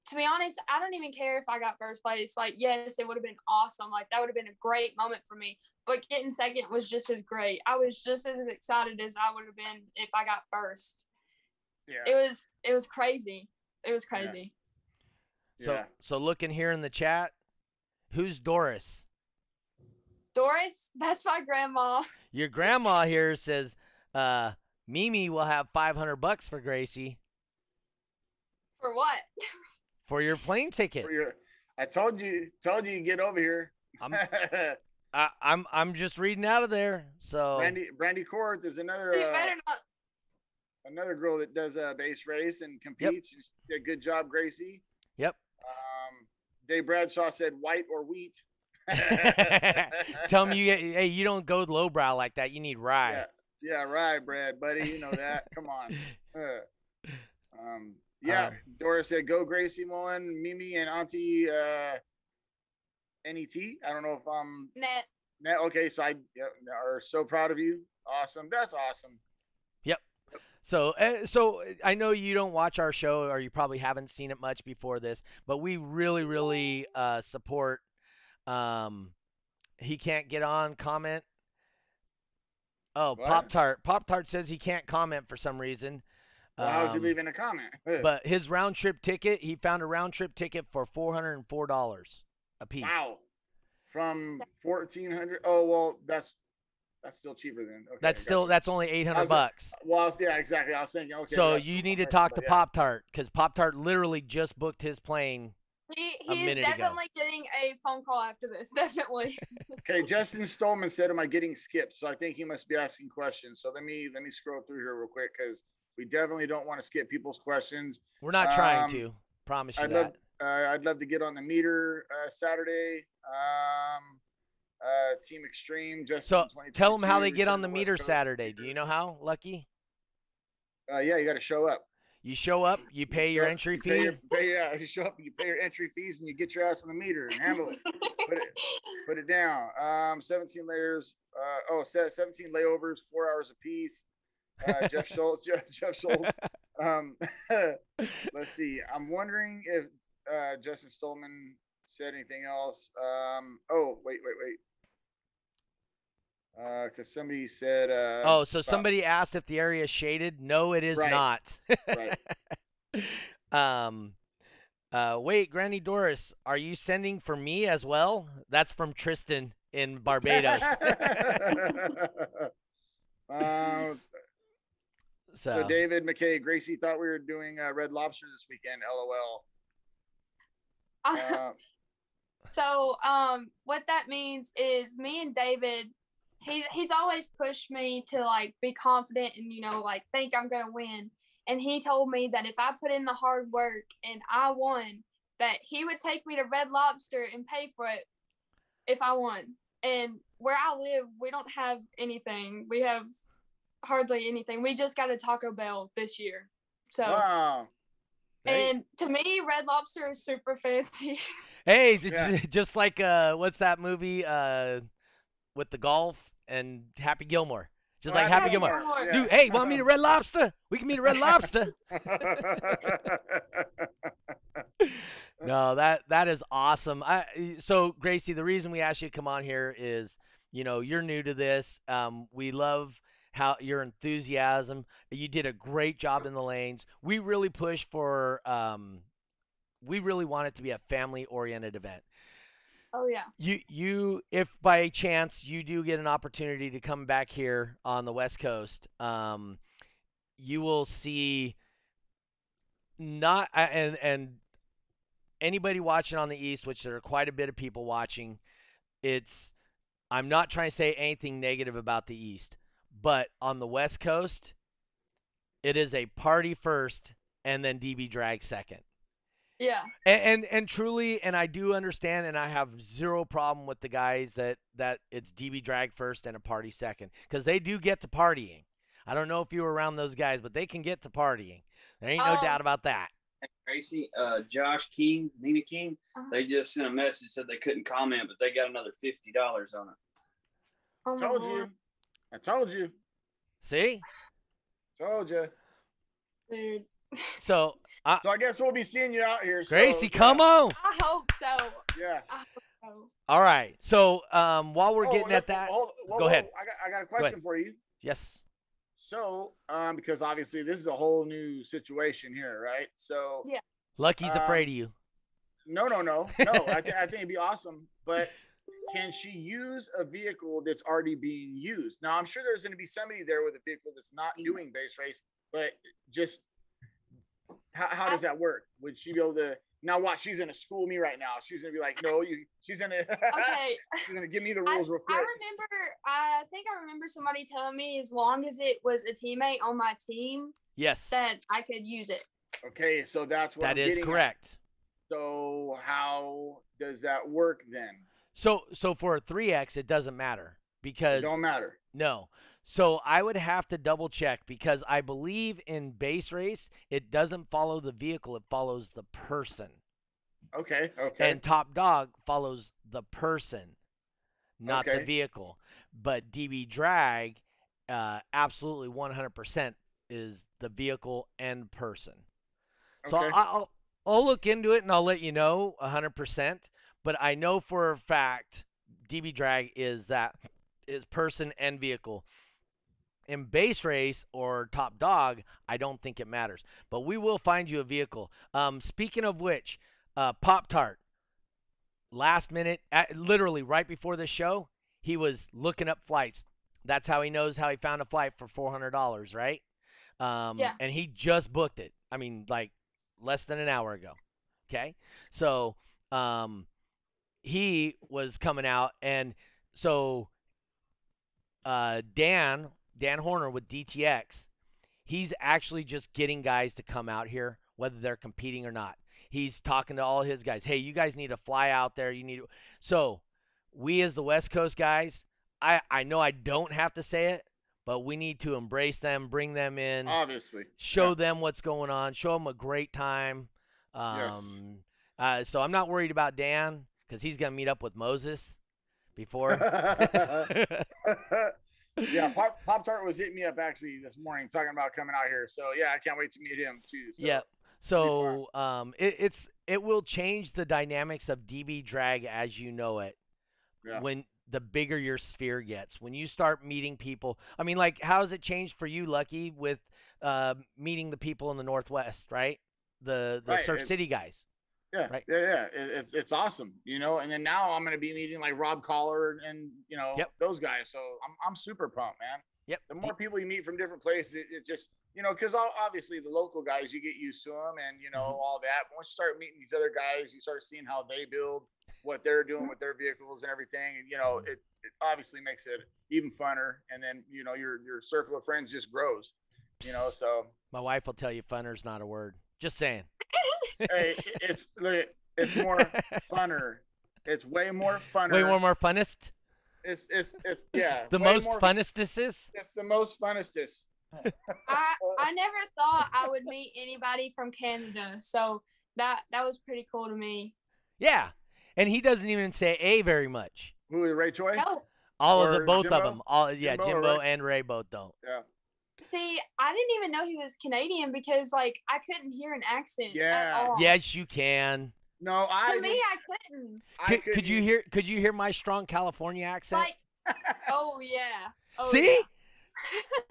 to be honest, I don't even care if I got first place. Like, yes, it would have been awesome. Like, that would have been a great moment for me. But getting second was just as great. I was just as excited as I would have been if I got first. Yeah. It was it was crazy. It was crazy. So Yeah. so looking here in the chat, who's Doris? Doris, that's my grandma. Your grandma here says, uh, Mimi will have 500 bucks for Gracie For what? for your plane ticket. For your- I told you, told you to get over here. I'm, I, I'm, I'm just reading out of there. So Brandy Brandy Court is another You uh, better not. another girl that does a bass race and competes. and she did a good job, Gracie. Yep. Um, Dave Bradshaw said white or wheat. tell me you get, hey, you don't go lowbrow like that. You need rye. Yeah, yeah, right, Brad, buddy. You know that. Come on. Uh, um, yeah, Um, Doris said, "Go, Gracie Mullen, Mimi, and Auntie uh, Net." I don't know if I'm Net. net. Okay, so I yeah, are so proud of you. Awesome. That's awesome. Yep. So, uh, so I know you don't watch our show, or you probably haven't seen it much before this, but we really, really uh, support. Um, he can't get on comment. Oh, Pop Tart. Pop Tart says he can't comment for some reason. Well, how's he Um, leaving a comment? But his round trip ticket, he found a round trip ticket for four hundred and four dollars a piece. wow, from fourteen hundred. Oh well, that's that's still cheaper than. Okay, That's still gotcha. that's only eight hundred How's bucks. Well, I was, yeah, exactly. I was thinking. Okay. so you need to talk to yeah. Pop Tart because Pop Tart literally just booked his plane. He A he is ago. definitely getting a phone call after this. Definitely. Okay, Justin Stolman said, "Am I getting skipped?" So I think he must be asking questions. So let me let me scroll through here real quick because we definitely don't want to skip people's questions. We're not trying Um, to. Promise you I'd that. love uh, I'd love to get on the meter uh, Saturday. Um, uh, Team Extreme. Just So tell them how they get on the meter Saturday. Do you know how, Lucky? Uh, yeah, you got to show up. You show up, you pay your entry you pay fee. your- pay, yeah, you show up, you pay your entry fees, and you get your ass on the meter and handle it. put it put it down. Um, 17 layers. Uh, oh, 17 layovers, four hours apiece. Uh, Jeff Schultz. Jeff, Jeff Schultz. Um, let's see. I'm wondering if uh, Justin Stolman said anything else. Um, oh, wait, wait, wait. Because somebody said. Uh, Oh, so about- somebody asked if the area is shaded. No, it is Right. not. Right. um, uh, wait, Granny Doris, are you sending for me as well? That's from Tristan in Barbados. um, so, so David McKay, Gracie thought we were doing uh, Red Lobster this weekend. LOL. Uh, So, um, what that means is me and David, he he's always pushed me to like be confident and you know like think I'm gonna win. And he told me that if I put in the hard work and I won, that he would take me to Red Lobster and pay for it if I won. And where I live, we don't have anything. We have hardly anything. We just got a Taco Bell this year. So, wow. Hey. and to me, Red Lobster is super fancy. hey, it's Yeah. just like uh, what's that movie uh, with the golf and Happy Gilmore? Just Oh, like Happy Happy Gilmore. Gilmore. Dude, hey, want me to Red Lobster? We can meet at Red Lobster. No, that that is awesome. I so Gracie, the reason we asked you to come on here is, you know, you're new to this. Um, we love how your enthusiasm. You did a great job in the lanes. We really push for. Um, we really want it to be a family-oriented event. oh yeah. You you if by chance you do get an opportunity to come back here on the West Coast, um, you will see not and and anybody watching on the East, which there are quite a bit of people watching, it's I'm not trying to say anything negative about the East, but on the West Coast, it is a party first and then DB drag second. Yeah. And, and and truly, and I do understand, and I have zero problem with the guys that that it's DB drag first and a party second because they do get to partying. I don't know if you were around those guys, but they can get to partying. There ain't no Um, doubt about that. Tracy, uh, Josh King, Nina King, Uh-huh. they just sent a message said they couldn't comment, but they got another fifty dollars on it. Oh my Told lord, you. I told you. See, Told you. dude. so I, So I guess we'll be seeing you out here. so, Gracie, yeah. come on. I hope so. Yeah. Hope so. All right. So um, while we're Oh, getting let- at that, hold- whoa, go whoa, ahead. I got, I got a question for you. yes, So, um, because obviously this is a whole new situation here, right? So, Yeah. Lucky's Um, afraid of you. no, no, no, no. I, th- I think it'd be awesome. But can she use a vehicle that's already being used? Now, I'm sure there's going to be somebody there with a vehicle that's not mm-hmm. doing bass race, but just how, how does that work? Would she be able to? Now, watch. She's going to school me right now. She's going to be like, "No, you." She's going to. Okay. she's going to give me the I, rules real I remember. I think I remember somebody telling me as long as it was a teammate on my team Yes, that I could use it. Okay, so that's what that I'm is getting at. correct. So how does that work then? So so for a 3x, it doesn't matter because It don't matter. no. So I would have to double check because I believe in bass race, it doesn't follow the vehicle; it follows the person. Okay, okay. And top dog follows the person, not the vehicle. But DB drag, uh, absolutely 100% is the vehicle and person. So okay. I- I'll I'll look into it and I'll let you know 100%. But I know for a fact DB drag is that is person and vehicle. In bass race or top dog, I don't think it matters. But we will find you a vehicle. Um, speaking of which, uh, Pop Tart, last minute, at, literally right before the show, he was looking up flights. That's how he knows how he found a flight for four hundred dollars, right? Um, Yeah. And he just booked it. I mean, like less than an hour ago. Okay, so um, he was coming out, and so uh, Dan Dan Horner with DTX, he's actually just getting guys to come out here, whether they're competing or not. He's talking to all his guys. Hey, you guys need to fly out there. You need to. So, we as the West Coast guys, I I know I don't have to say it, but we need to embrace them, bring them in, Obviously. show yeah. them what's going on, show them a great time. Um, Yes. uh, so I'm not worried about Dan because he's gonna meet up with Moses before. yeah, Pop Pop Tart was hitting me up actually this morning talking about coming out here. So yeah, I can't wait to meet him too. So. Yeah. So um, it, it's it will change the dynamics of DB drag as you know it Yeah. when the bigger your sphere gets. When you start meeting people, I mean, like, how has it changed for you, Lucky, with uh, meeting the people in the Northwest, right? The the Right, Surf it- City guys. Yeah, Right. yeah, yeah. It, it's it's awesome, you know. And then now I'm gonna be meeting like Rob Collar and you know Yep. those guys. So I'm I'm super pumped, man. Yep. The more people you meet from different places, it, it just you know because obviously the local guys you get used to them and you know Mhm. all that. But once you start meeting these other guys, you start seeing how they build, what they're doing with their vehicles and everything. And you know it it obviously makes it even funner. And then you know your your circle of friends just grows. You know, so My wife will tell you funner's not a word. Just saying. hey, it's look, it's more funner. It's way more funner. Way more more funnest. It's it's it's yeah. The most more, funnest this is. It's the most funnestest. I I never thought I would meet anybody from Canada, so that that was pretty cool to me. Yeah. And he doesn't even say A very much. Who is Ray Choi? No, All of the Or both of them. All yeah, Jimbo Jimbo Ray? and Ray both don't. Yeah. See, I didn't even know he was Canadian because like I couldn't hear an accent Yeah. at all. Yes, you can. No, I. To me, I couldn't. I Could, could couldn't you hear could you hear my strong California accent? Like, oh yeah. Oh, See? yeah.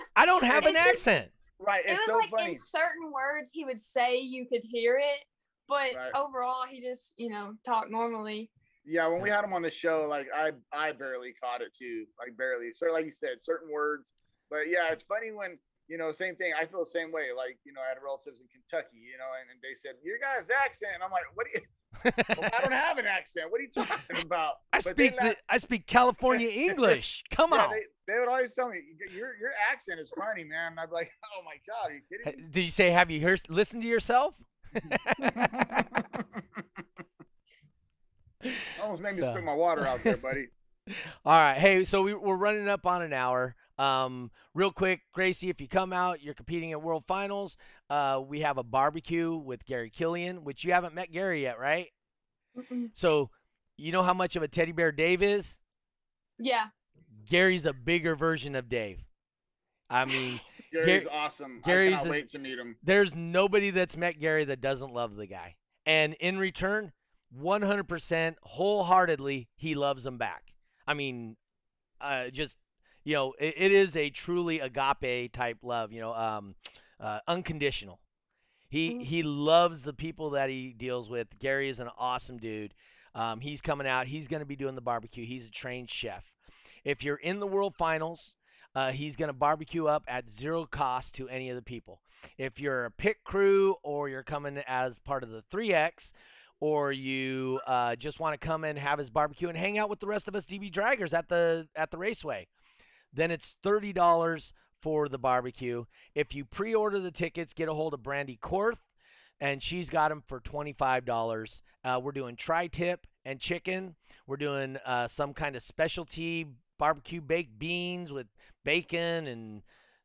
I don't have an It's just- accent. Right. it was so like funny. in certain words he would say you could hear it, but Right. overall he just you know talked normally. Yeah, when we had him on the show, like I I barely caught it too, like barely. So like you said, certain words. But yeah, it's funny when you know, same thing. I feel the same way. Like, you know, I had relatives in Kentucky, you know, and, and they said, Your guy's accent. And I'm like, What do you well, I don't have an accent. What are you talking about? I But speak the, I speak California English. Come yeah, on. they, they would always tell me, Your your accent is funny, man. And I'd be like, Oh my God, are you kidding me? Did you say have you heard listened to yourself? Almost made me So- spit my water out there, buddy. All right. Hey, so we, we're running up on an hour. Um, real quick, Gracie, if you come out, you're competing at World Finals. Uh, we have a barbecue with Gary Killian, which you haven't met Gary yet, right? Mm-mm. So, you know how much of a teddy bear Dave is? Yeah. Gary's a bigger version of Dave. I mean, Gary's awesome. Gary's I cannot a- wait to meet him. there's nobody that's met Gary that doesn't love the guy. And in return, 100% wholeheartedly, he loves him back. I mean, uh, just, you know, it, it is a truly agape type love, you know, um, uh, unconditional. He, Mhm. he loves the people that he deals with. Gary is an awesome dude. Um, he's coming out. He's going to be doing the barbecue. He's a trained chef. If you're in the World Finals, uh, he's going to barbecue up at zero cost to any of the people. If you're a pit crew or you're coming as part of the 3X, or you uh, just want to come and have his barbecue and hang out with the rest of us DB draggers at the at the raceway, then it's thirty dollars for the barbecue. If you pre-order the tickets, get a hold of Brandy Korth, and she's got them for twenty-five dollars. Uh, we're doing tri-tip and chicken. We're doing uh, some kind of specialty barbecue baked beans with bacon and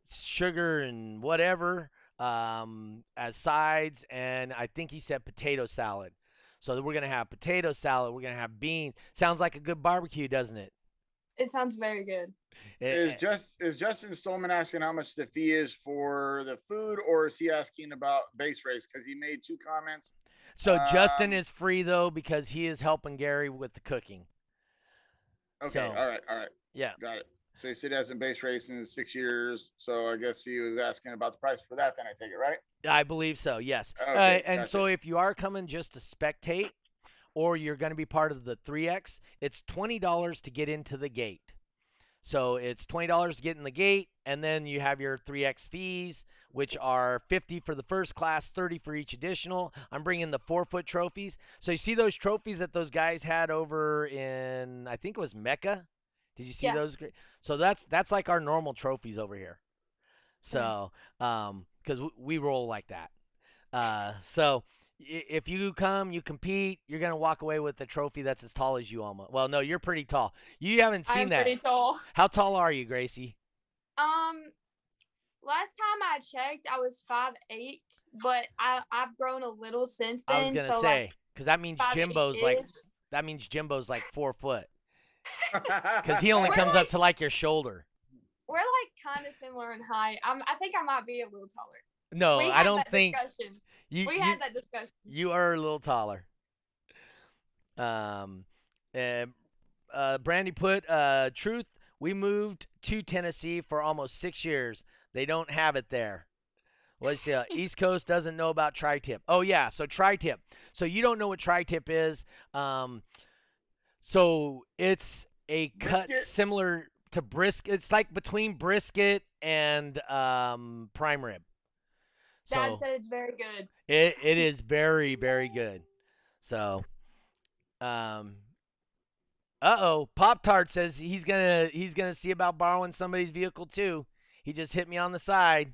sugar and whatever um, as sides, and I think he said potato salad. So we're gonna have potato salad. We're gonna have beans. Sounds like a good barbecue, doesn't it? It sounds very good. Is just is Justin Stolman asking how much the fee is for the food, or is he asking about bass race? Because he made two comments. so Justin um, is free though because he is helping Gary with the cooking. Okay, So- all right, all right, Yeah. got it. So he said he hasn't bass raced in six years. So I guess he was asking about the price for that. Then I take it right. I believe so. Yes. uh, Okay, and so if you are coming just to spectate, or you're going to be part of the 3X, it's twenty dollars to get into the gate. So it's twenty dollars to get in the gate, and then you have your 3X fees, which are fifty for the first class, thirty for each additional. I'm bringing the four foot trophies. So you see those trophies that those guys had over in, I think it was MECA. Did you see Yeah. those? Great. So that's that's like our normal trophies over here. So, um, because we roll like that. Uh, so if you come, you compete, you're gonna walk away with a trophy that's as tall as you almost. Well, no, you're pretty tall. You haven't seen I'm that. pretty tall. How tall are you, Gracie? Um, last time I checked, I was five eight, but I I've grown a little since then. I was gonna so say, because that means Jimbo's like 5'8"-ish. that means Jimbo's like four foot, because he only We're comes up to like your shoulder. we're like kind of similar in height. I'm I think I might be a little taller. No, we I don't think discussion. you. we you- had that discussion. You are a little taller. Um, uh, uh, Brandy put uh, truth. We moved to Tennessee for almost six years. They don't have it there. Let's see. uh, East Coast doesn't know about tri-tip. Oh yeah, so tri-tip. So you don't know what tri-tip is. Um, so it's a cut Brisket? similar to brisket. It's like between brisket and um, prime rib. Dad So- said it's very good. it it is very very good. So, um, uh oh, Pop Tart says he's gonna he's gonna see about borrowing somebody's vehicle too. He just hit me on the side.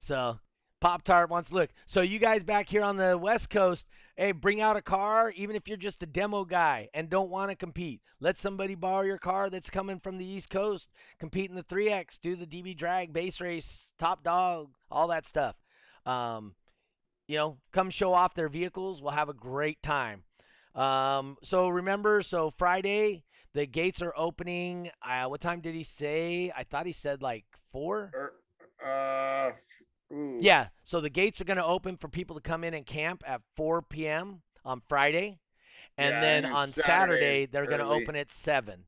So, Pop Tart wants to look. So you guys back here on the West Coast, hey, bring out a car, even if you're just a demo guy and don't want to compete. Let somebody borrow your car that's coming from the East Coast. Compete in the 3X, do the DB drag, bass race, top dog, all that stuff. Um, you know, come show off their vehicles. We'll have a great time. Um, so remember, so Friday the gates are opening. Uh, what time did he say? I thought he said like four. Er, uh, ooh. Yeah. So the gates are going to open for people to come in and camp at 4 p.m. on Friday, and Yeah, then and on Saturday Saturday they're going to open at seven.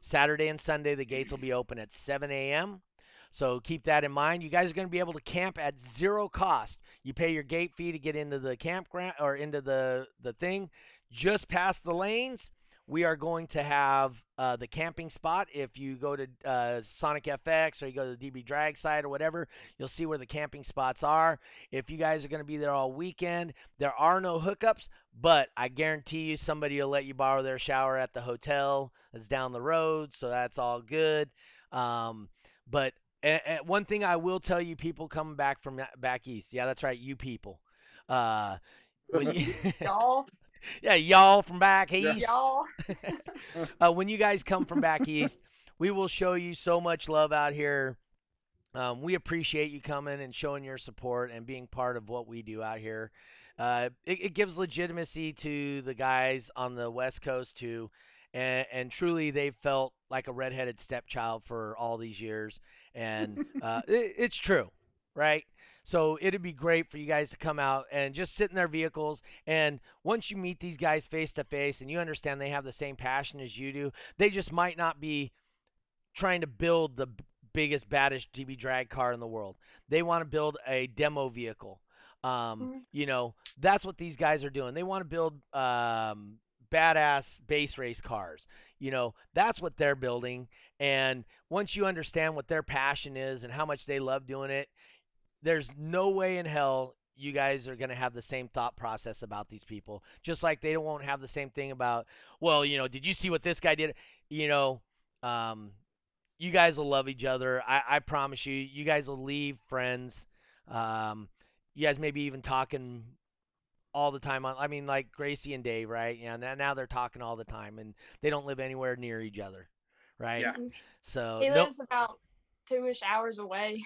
Saturday and Sunday the gates will be open at 7 a.m. So keep that in mind. You guys are going to be able to camp at zero cost. You pay your gate fee to get into the campground or into the the thing. Just past the lanes we are going to have uh, the camping spot. If you go to uh, Sonic FX or you go to the DB Drag site or whatever, you'll see where the camping spots are. If you guys are going to be there all weekend, there are no hookups, but I guarantee you somebody will let you borrow their shower at the hotel that's down the road, so that's all good. Um, but one thing I will tell you, people coming back from back east, yeah, that's right, you people. Uh, you, Y'all, yeah, y'all from back east. y'all. uh, when you guys come from back east, we will show you so much love out here. Um, we appreciate you coming and showing your support and being part of what we do out here. Uh, it, it gives legitimacy to the guys on the West Coast too, and, and truly they've felt like a redheaded stepchild for all these years, and uh, it, it's true, right? So it'd be great for you guys to come out and just sit in their vehicles. And once you meet these guys face to face and you understand they have the same passion as you do, they just might not be trying to build the biggest, baddest DB drag car in the world. They want to build a demo vehicle. Um, Mhm. You know, that's what these guys are doing. They want to build um, badass bass race cars. You know, that's what they're building. And once you understand what their passion is and how much they love doing it, there's no way in hell you guys are going to have the same thought process about these people. Just like they won't have the same thing about, well, you know, did you see what this guy did? You know, um, you guys will love each other. I, I promise you, you guys will leave friends. Um, you guys maybe even talking all the time on I mean like Gracie and Dave, right? Yeah, now, now they're talking all the time and they don't live anywhere near each other. Right? Yeah. So He no- lives about two ish hours away.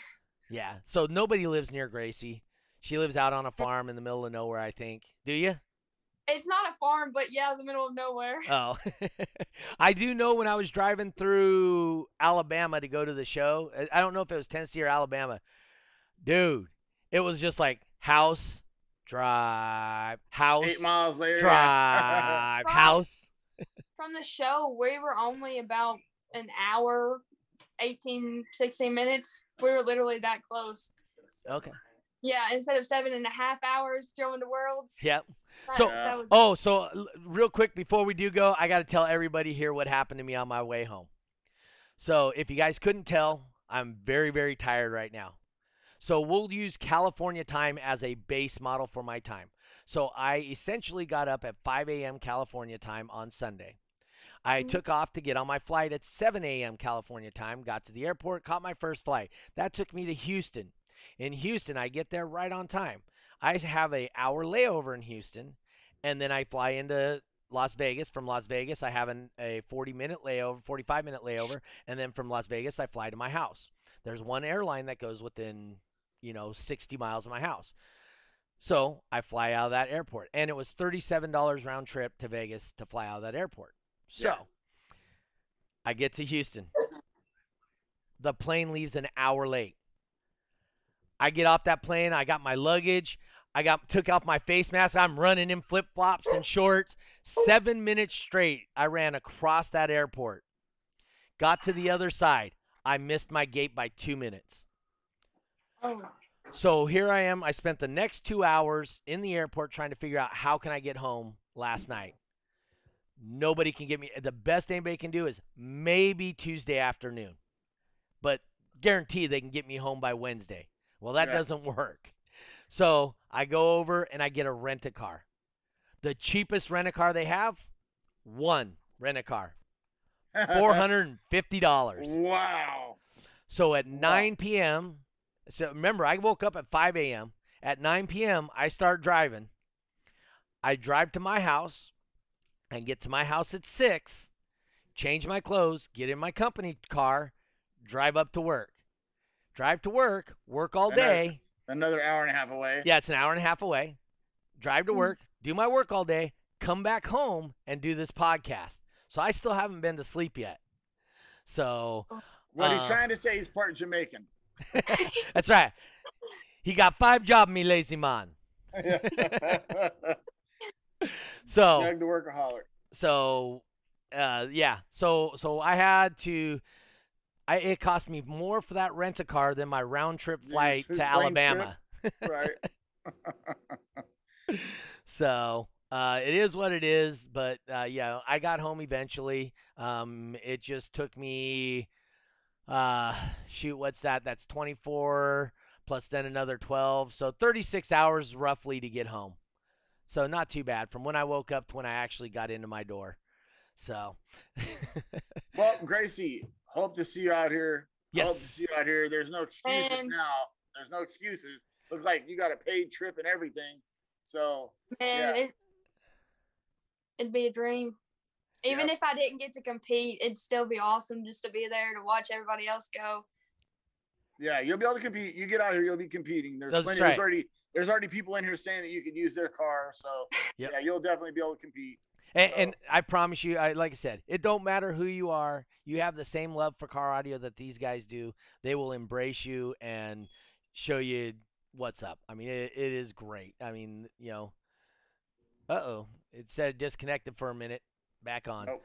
Yeah. So nobody lives near Gracie. She lives out on a farm in the middle of nowhere, I think. Do you? It's not a farm, but yeah, the middle of nowhere. Oh. I do know when I was driving through Alabama to go to the show. I- I don't know if it was Tennessee or Alabama. Dude, it was just like house, drive, house, Eight miles later. drive, Right. house. From the show, we were only about an hour, 18, 16 minutes. We were literally that close. Okay. Yeah, instead of seven and a half hours going to Worlds. Yep. that- So- that was, Oh, so real quick before we do go, I got to tell everybody here what happened to me on my way home. So, if you guys couldn't tell, I'm very, very tired right now. So, we'll use California time as a base model for my time. So, I essentially got up at 5 a.m. California time on Sunday. I took off to get on my flight at 7 a.m. California time, got to the airport, caught my first flight. That took me to Houston. In Houston, I get there right on time. I have a hour layover in Houston, and then I fly into Las Vegas. From Las Vegas, I have an, a 40 minute layover, 45 minute layover, and then from Las Vegas, I fly to my house. There's one airline that goes within, you know, 60 miles of my house. So I fly out of that airport, and it was $37 round trip to Vegas to fly out of that airport. So Yeah. I get to Houston. The plane leaves an hour late. I get off that plane. I got my luggage. I got took off my face mask. I'm running in flip flops and shorts. Seven minutes straight. I ran across that airport. Got to the other side. I missed my gate by two minutes. oh, So here I am. I spent the next two hours in the airport trying to figure out how can I get home last night. Nobody can get me. The best anybody can do is maybe Tuesday afternoon, but guarantee they can get me home by Wednesday. Well, that Yeah. doesn't work. So I go over and I get a rent a car. The cheapest rent a car they have, one rent a car, four hundred and fifty dollars. wow. So at Wow. 9 p.m., so remember, I woke up at 5 a.m. At 9 p.m., I start driving. I drive to my house and get to my house at 6, change my clothes, get in my company car, drive up to work. Drive to work, work all day. Another hour and a half away. Yeah, it's an hour and a half away. Drive to Mm. work, do my work all day, come back home and do this podcast. So I still haven't been to sleep yet. So What he's Uh, trying to say, he's part Jamaican. That's right. He got five job, me lazy man. So Doug the workaholic. so uh yeah. So so I had to I it cost me more for that rent a car than my round trip flight to plane trip. Alabama. Right. So uh, it is what it is. But uh, yeah, I got home eventually. Um, it just took me, uh, shoot, what's that? That's 24 plus then another 12, so 36 hours roughly to get home. So not too bad from when I woke up to when I actually got into my door. So. well, Gracie, hope to see you out here. Yes. Hope to see you out here. There's no excuses And- now. There's no excuses. Looks like you got a paid trip and everything. So Man, Yeah. it, it'd be a dream. Even if I didn't get to compete, it'd still be awesome just to be there to watch everybody else go. Yeah, you'll be able to compete. You get out here, you'll be competing. There's That's plenty. right. There's already there's already people in here saying that you could use their car. So Yep. yeah, you'll definitely be able to compete. And, So- and I promise you, I like I said, it don't matter who you are. You have the same love for car audio that these guys do. They will embrace you and show you what's up. I mean, it, it is great. I mean, you know, uh oh, it said disconnected for a minute, back on. Nope.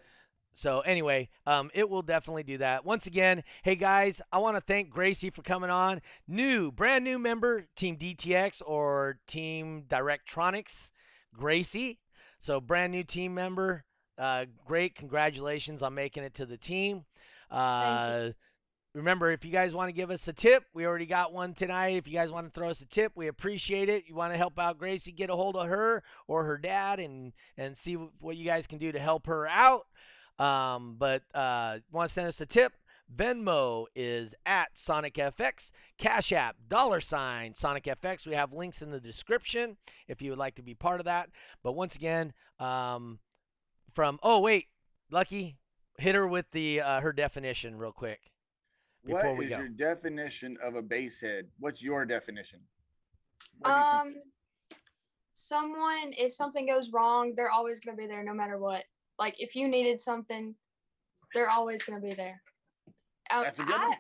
So anyway, um, it will definitely do that. Once again, hey guys, I want to thank Gracie for coming on. New, brand new member, Team DTX or Team Directronics, Gracie. So brand new team member. Uh, great, congratulations on making it to the team. Uh, remember, if you guys want to give us a tip, we already got one tonight. If you guys want to throw us a tip, we appreciate it. You want to help out Gracie, get a hold of her or her dad and and see what you guys can do to help her out. Um, but uh, want to send us a tip? Venmo is at Sonic FX. Cash App, dollar sign Sonic FX. We have links in the description if you would like to be part of that. But once again, um, from oh wait, Lucky, hit her with the uh, her definition real quick What before we is go. your definition of a bass head? What's your definition? What do you Um, someone, if something goes wrong, they're always gonna be there no matter what. Like if you needed something, they're always gonna be there. Um, That's a good I, one.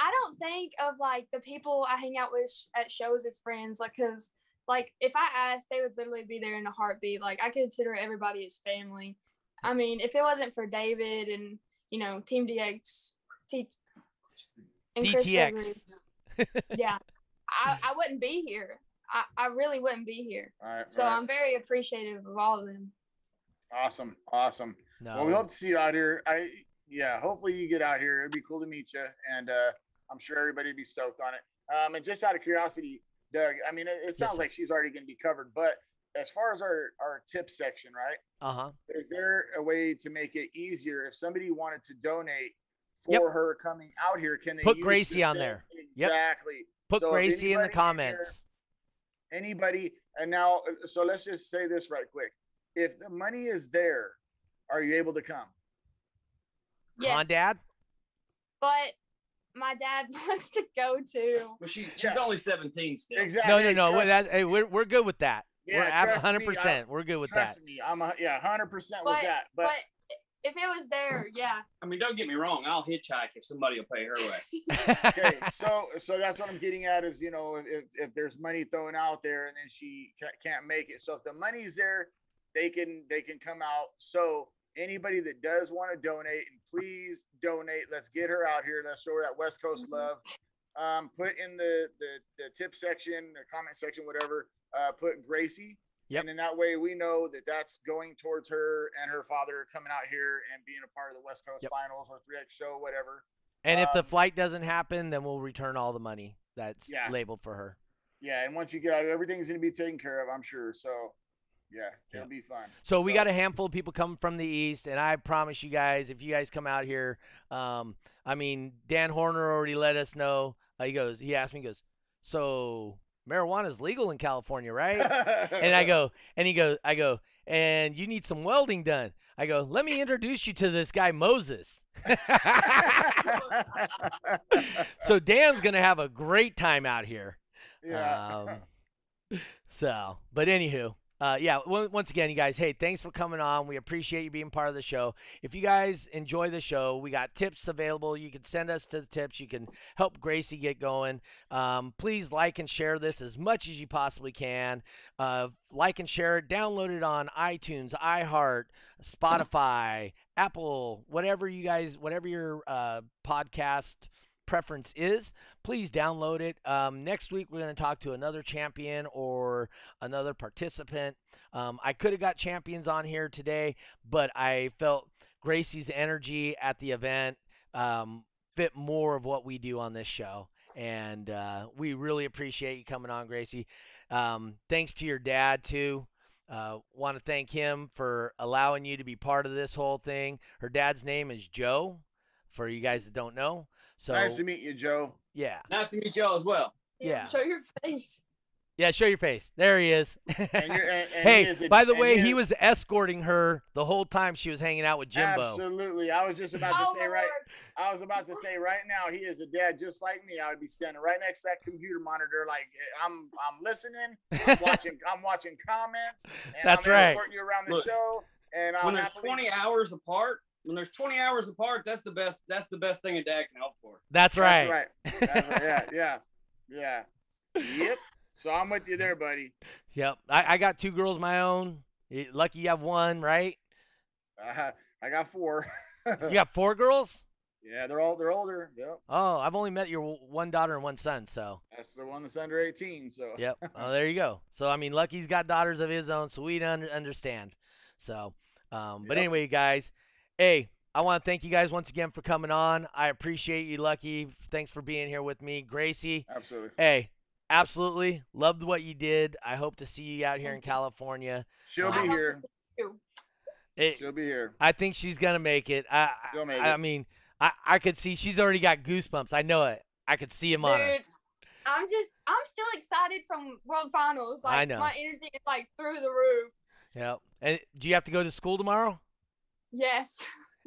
I don't think of like the people I hang out with sh- at shows as friends, like because like if I asked, they would literally be there in a heartbeat. Like I consider everybody as family. I mean, if it wasn't for David and you know Team DX, T- and Chris DTX. Gregory, yeah, I, I wouldn't be here. I, I really wouldn't be here. All right. So right. I'm very appreciative of all of them. Awesome. Awesome. No, Well, we hope to see you out here. I yeah, hopefully you get out here. It'd be cool to meet you, and uh, I'm sure everybody'd be stoked on it. Um, and just out of curiosity, Doug, I mean, it, it sounds sir. like she's already going to be covered, but as far as our our tip section, right? uh huh. Is there a way to make it easier if somebody wanted to donate for Yep. her coming out here? Can they Put Gracie on there. Yep. Exactly. Put So Gracie in the in here- comments. Anybody, and now, uh, so let's just say this right quick. If the money is there, are you able to come? Yes, Come on, Dad. but my dad wants to go too. But she, she's Yeah. only 17 still. Exactly. No, no, no. Trust, That, hey, we're we're good with that. Yeah, we're trust 100. percent We're good with that. trust me. I'm a, yeah, hundred percent with that. But, But if it was there, yeah, I mean, don't get me wrong. I'll hitchhike if somebody will pay her way. okay, so so that's what I'm getting at is you know if if there's money thrown out there and then she can't make it. So if the money's there, they can they can come out. So anybody that does want to donate, and please donate. Let's get her out here. Let's show her that West Coast Mhm. love. Um, put in the the the tip section, the comment section, whatever. Uh, put Gracie. Yep. And in that way, we know that that's going towards her and her father coming out here and being a part of the West Coast Yep. Finals or 3X show, whatever. And if the Um, flight doesn't happen, then we'll return all the money that's Yeah. labeled for her. Yeah, and once you get out, everything's going to be taken care of, I'm sure. So, yeah, it'll Yeah. be fun. So we got a handful of people coming from the east, and I promise you guys, if you guys come out here, um, I mean, Dan Horner already let us know. Uh, he goes, he asked me, he goes, so marijuana is legal in California, right? and I go, and he goes, I go, and you need some welding done. I go, let me introduce you to this guy Moses. so Dan's gonna have a great time out here. yeah. Um, so, but anywho, uh, yeah. on- Once again, you guys, hey, thanks for coming on. We appreciate you being part of the show. If you guys enjoy the show, we got tips available. You can send us to the tips. You can help Gracie get going. Um, please like and share this as much as you possibly can. Uh, like and share it. Download it on iTunes, iHeart, Spotify, Apple, whatever you guys, whatever your uh, podcast preference is, please download it. Um, next week, we're going to talk to another champion or another participant. Um, I could have got champions on here today, but I felt Gracie's energy at the event um, fit more of what we do on this show. And uh, we really appreciate you coming on, Gracie. Um, thanks to your dad, too. Uh, Want to thank him for allowing you to be part of this whole thing. Her dad's name is Joe, for you guys that don't know. So nice to meet you, Joe. yeah, Nice to meet y'all as well. Yeah. Show your face. yeah. Show your face. There he is. And you're, and, and he hey, is a- by the way, he he was escorting her the whole time she was hanging out with Jimbo. Absolutely. I was just about Oh, to say right. Lord. I was about to say right now, he is a dad just like me. I would be standing right next to that computer monitor, like I'm I'm listening, I'm watching, I'm watching comments, and That's I'm right. escorting you around the Look, show. And I'll when there's 20 hours apart, when there's 20 hours apart, that's the best. That's the best thing a dad can help for. That's right. That's right. That's right. Yeah, yeah, yeah. Yep. So I'm with you there, buddy. Yep. I, I got two girls my own. Lucky you have one, right? Uh, I got four. You got four girls? yeah, they're all they're older. Yep. Oh, I've only met your one daughter and one son, so That's the one that's under 18. So yep. Oh, there you go. So I mean, Lucky's got daughters of his own, so we un- understand. So, um, but Yep. anyway, guys, hey, I want to thank you guys once again for coming on. I appreciate you, Lucky. Thanks for being here with me, Gracie. absolutely. Hey, absolutely loved what you did. I hope to see you out here in California. She'll um, I be here. It, She'll be here. I think she's gonna make it. I, She'll make I, I mean, I, I could see she's already got goosebumps. I know it. I could see him on her. Dude, I'm just I'm still excited from World Finals. Like I know. my energy is like through the roof. Yep. And do you have to go to school tomorrow? Yes.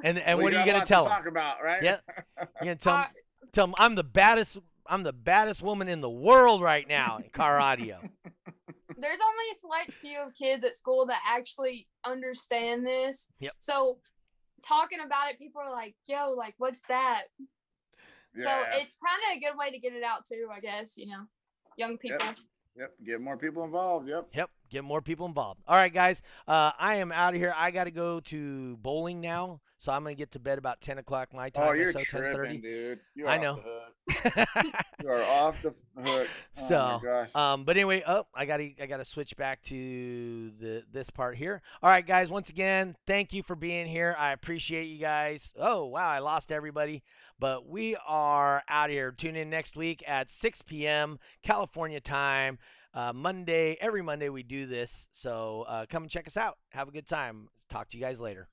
And and We what are you gonna lots tell to him? talk about, right? Yeah. You gonna tell him, Uh, tell him I'm the baddest. I'm the baddest woman in the world right now in car audio. there's only a select few of kids at school that actually understand this. Yep. So talking about it, people are like, "Yo, like, what's that?" So it's kind of a good way to get it out too, I guess. You know, young people. Yep. Yep. Get more people involved. Yep. Yep. Get more people involved. All right, guys. Uh, I am out of here. I got to go to bowling now, so I'm gonna get to bed about 10 o'clock my time Oh, you're so, tripping, dude. You are I know. You are off the hook. Oh So, my gosh. Um, but anyway, oh, I got to I got to switch back to the this part here. All right, guys. Once again, thank you for being here. I appreciate you guys. Oh wow, I lost everybody, but we are out of here. Tune in next week at 6 p.m. California time. Uh, Monday, every Monday we do this. So uh, come and check us out. Have a good time. Talk to you guys later.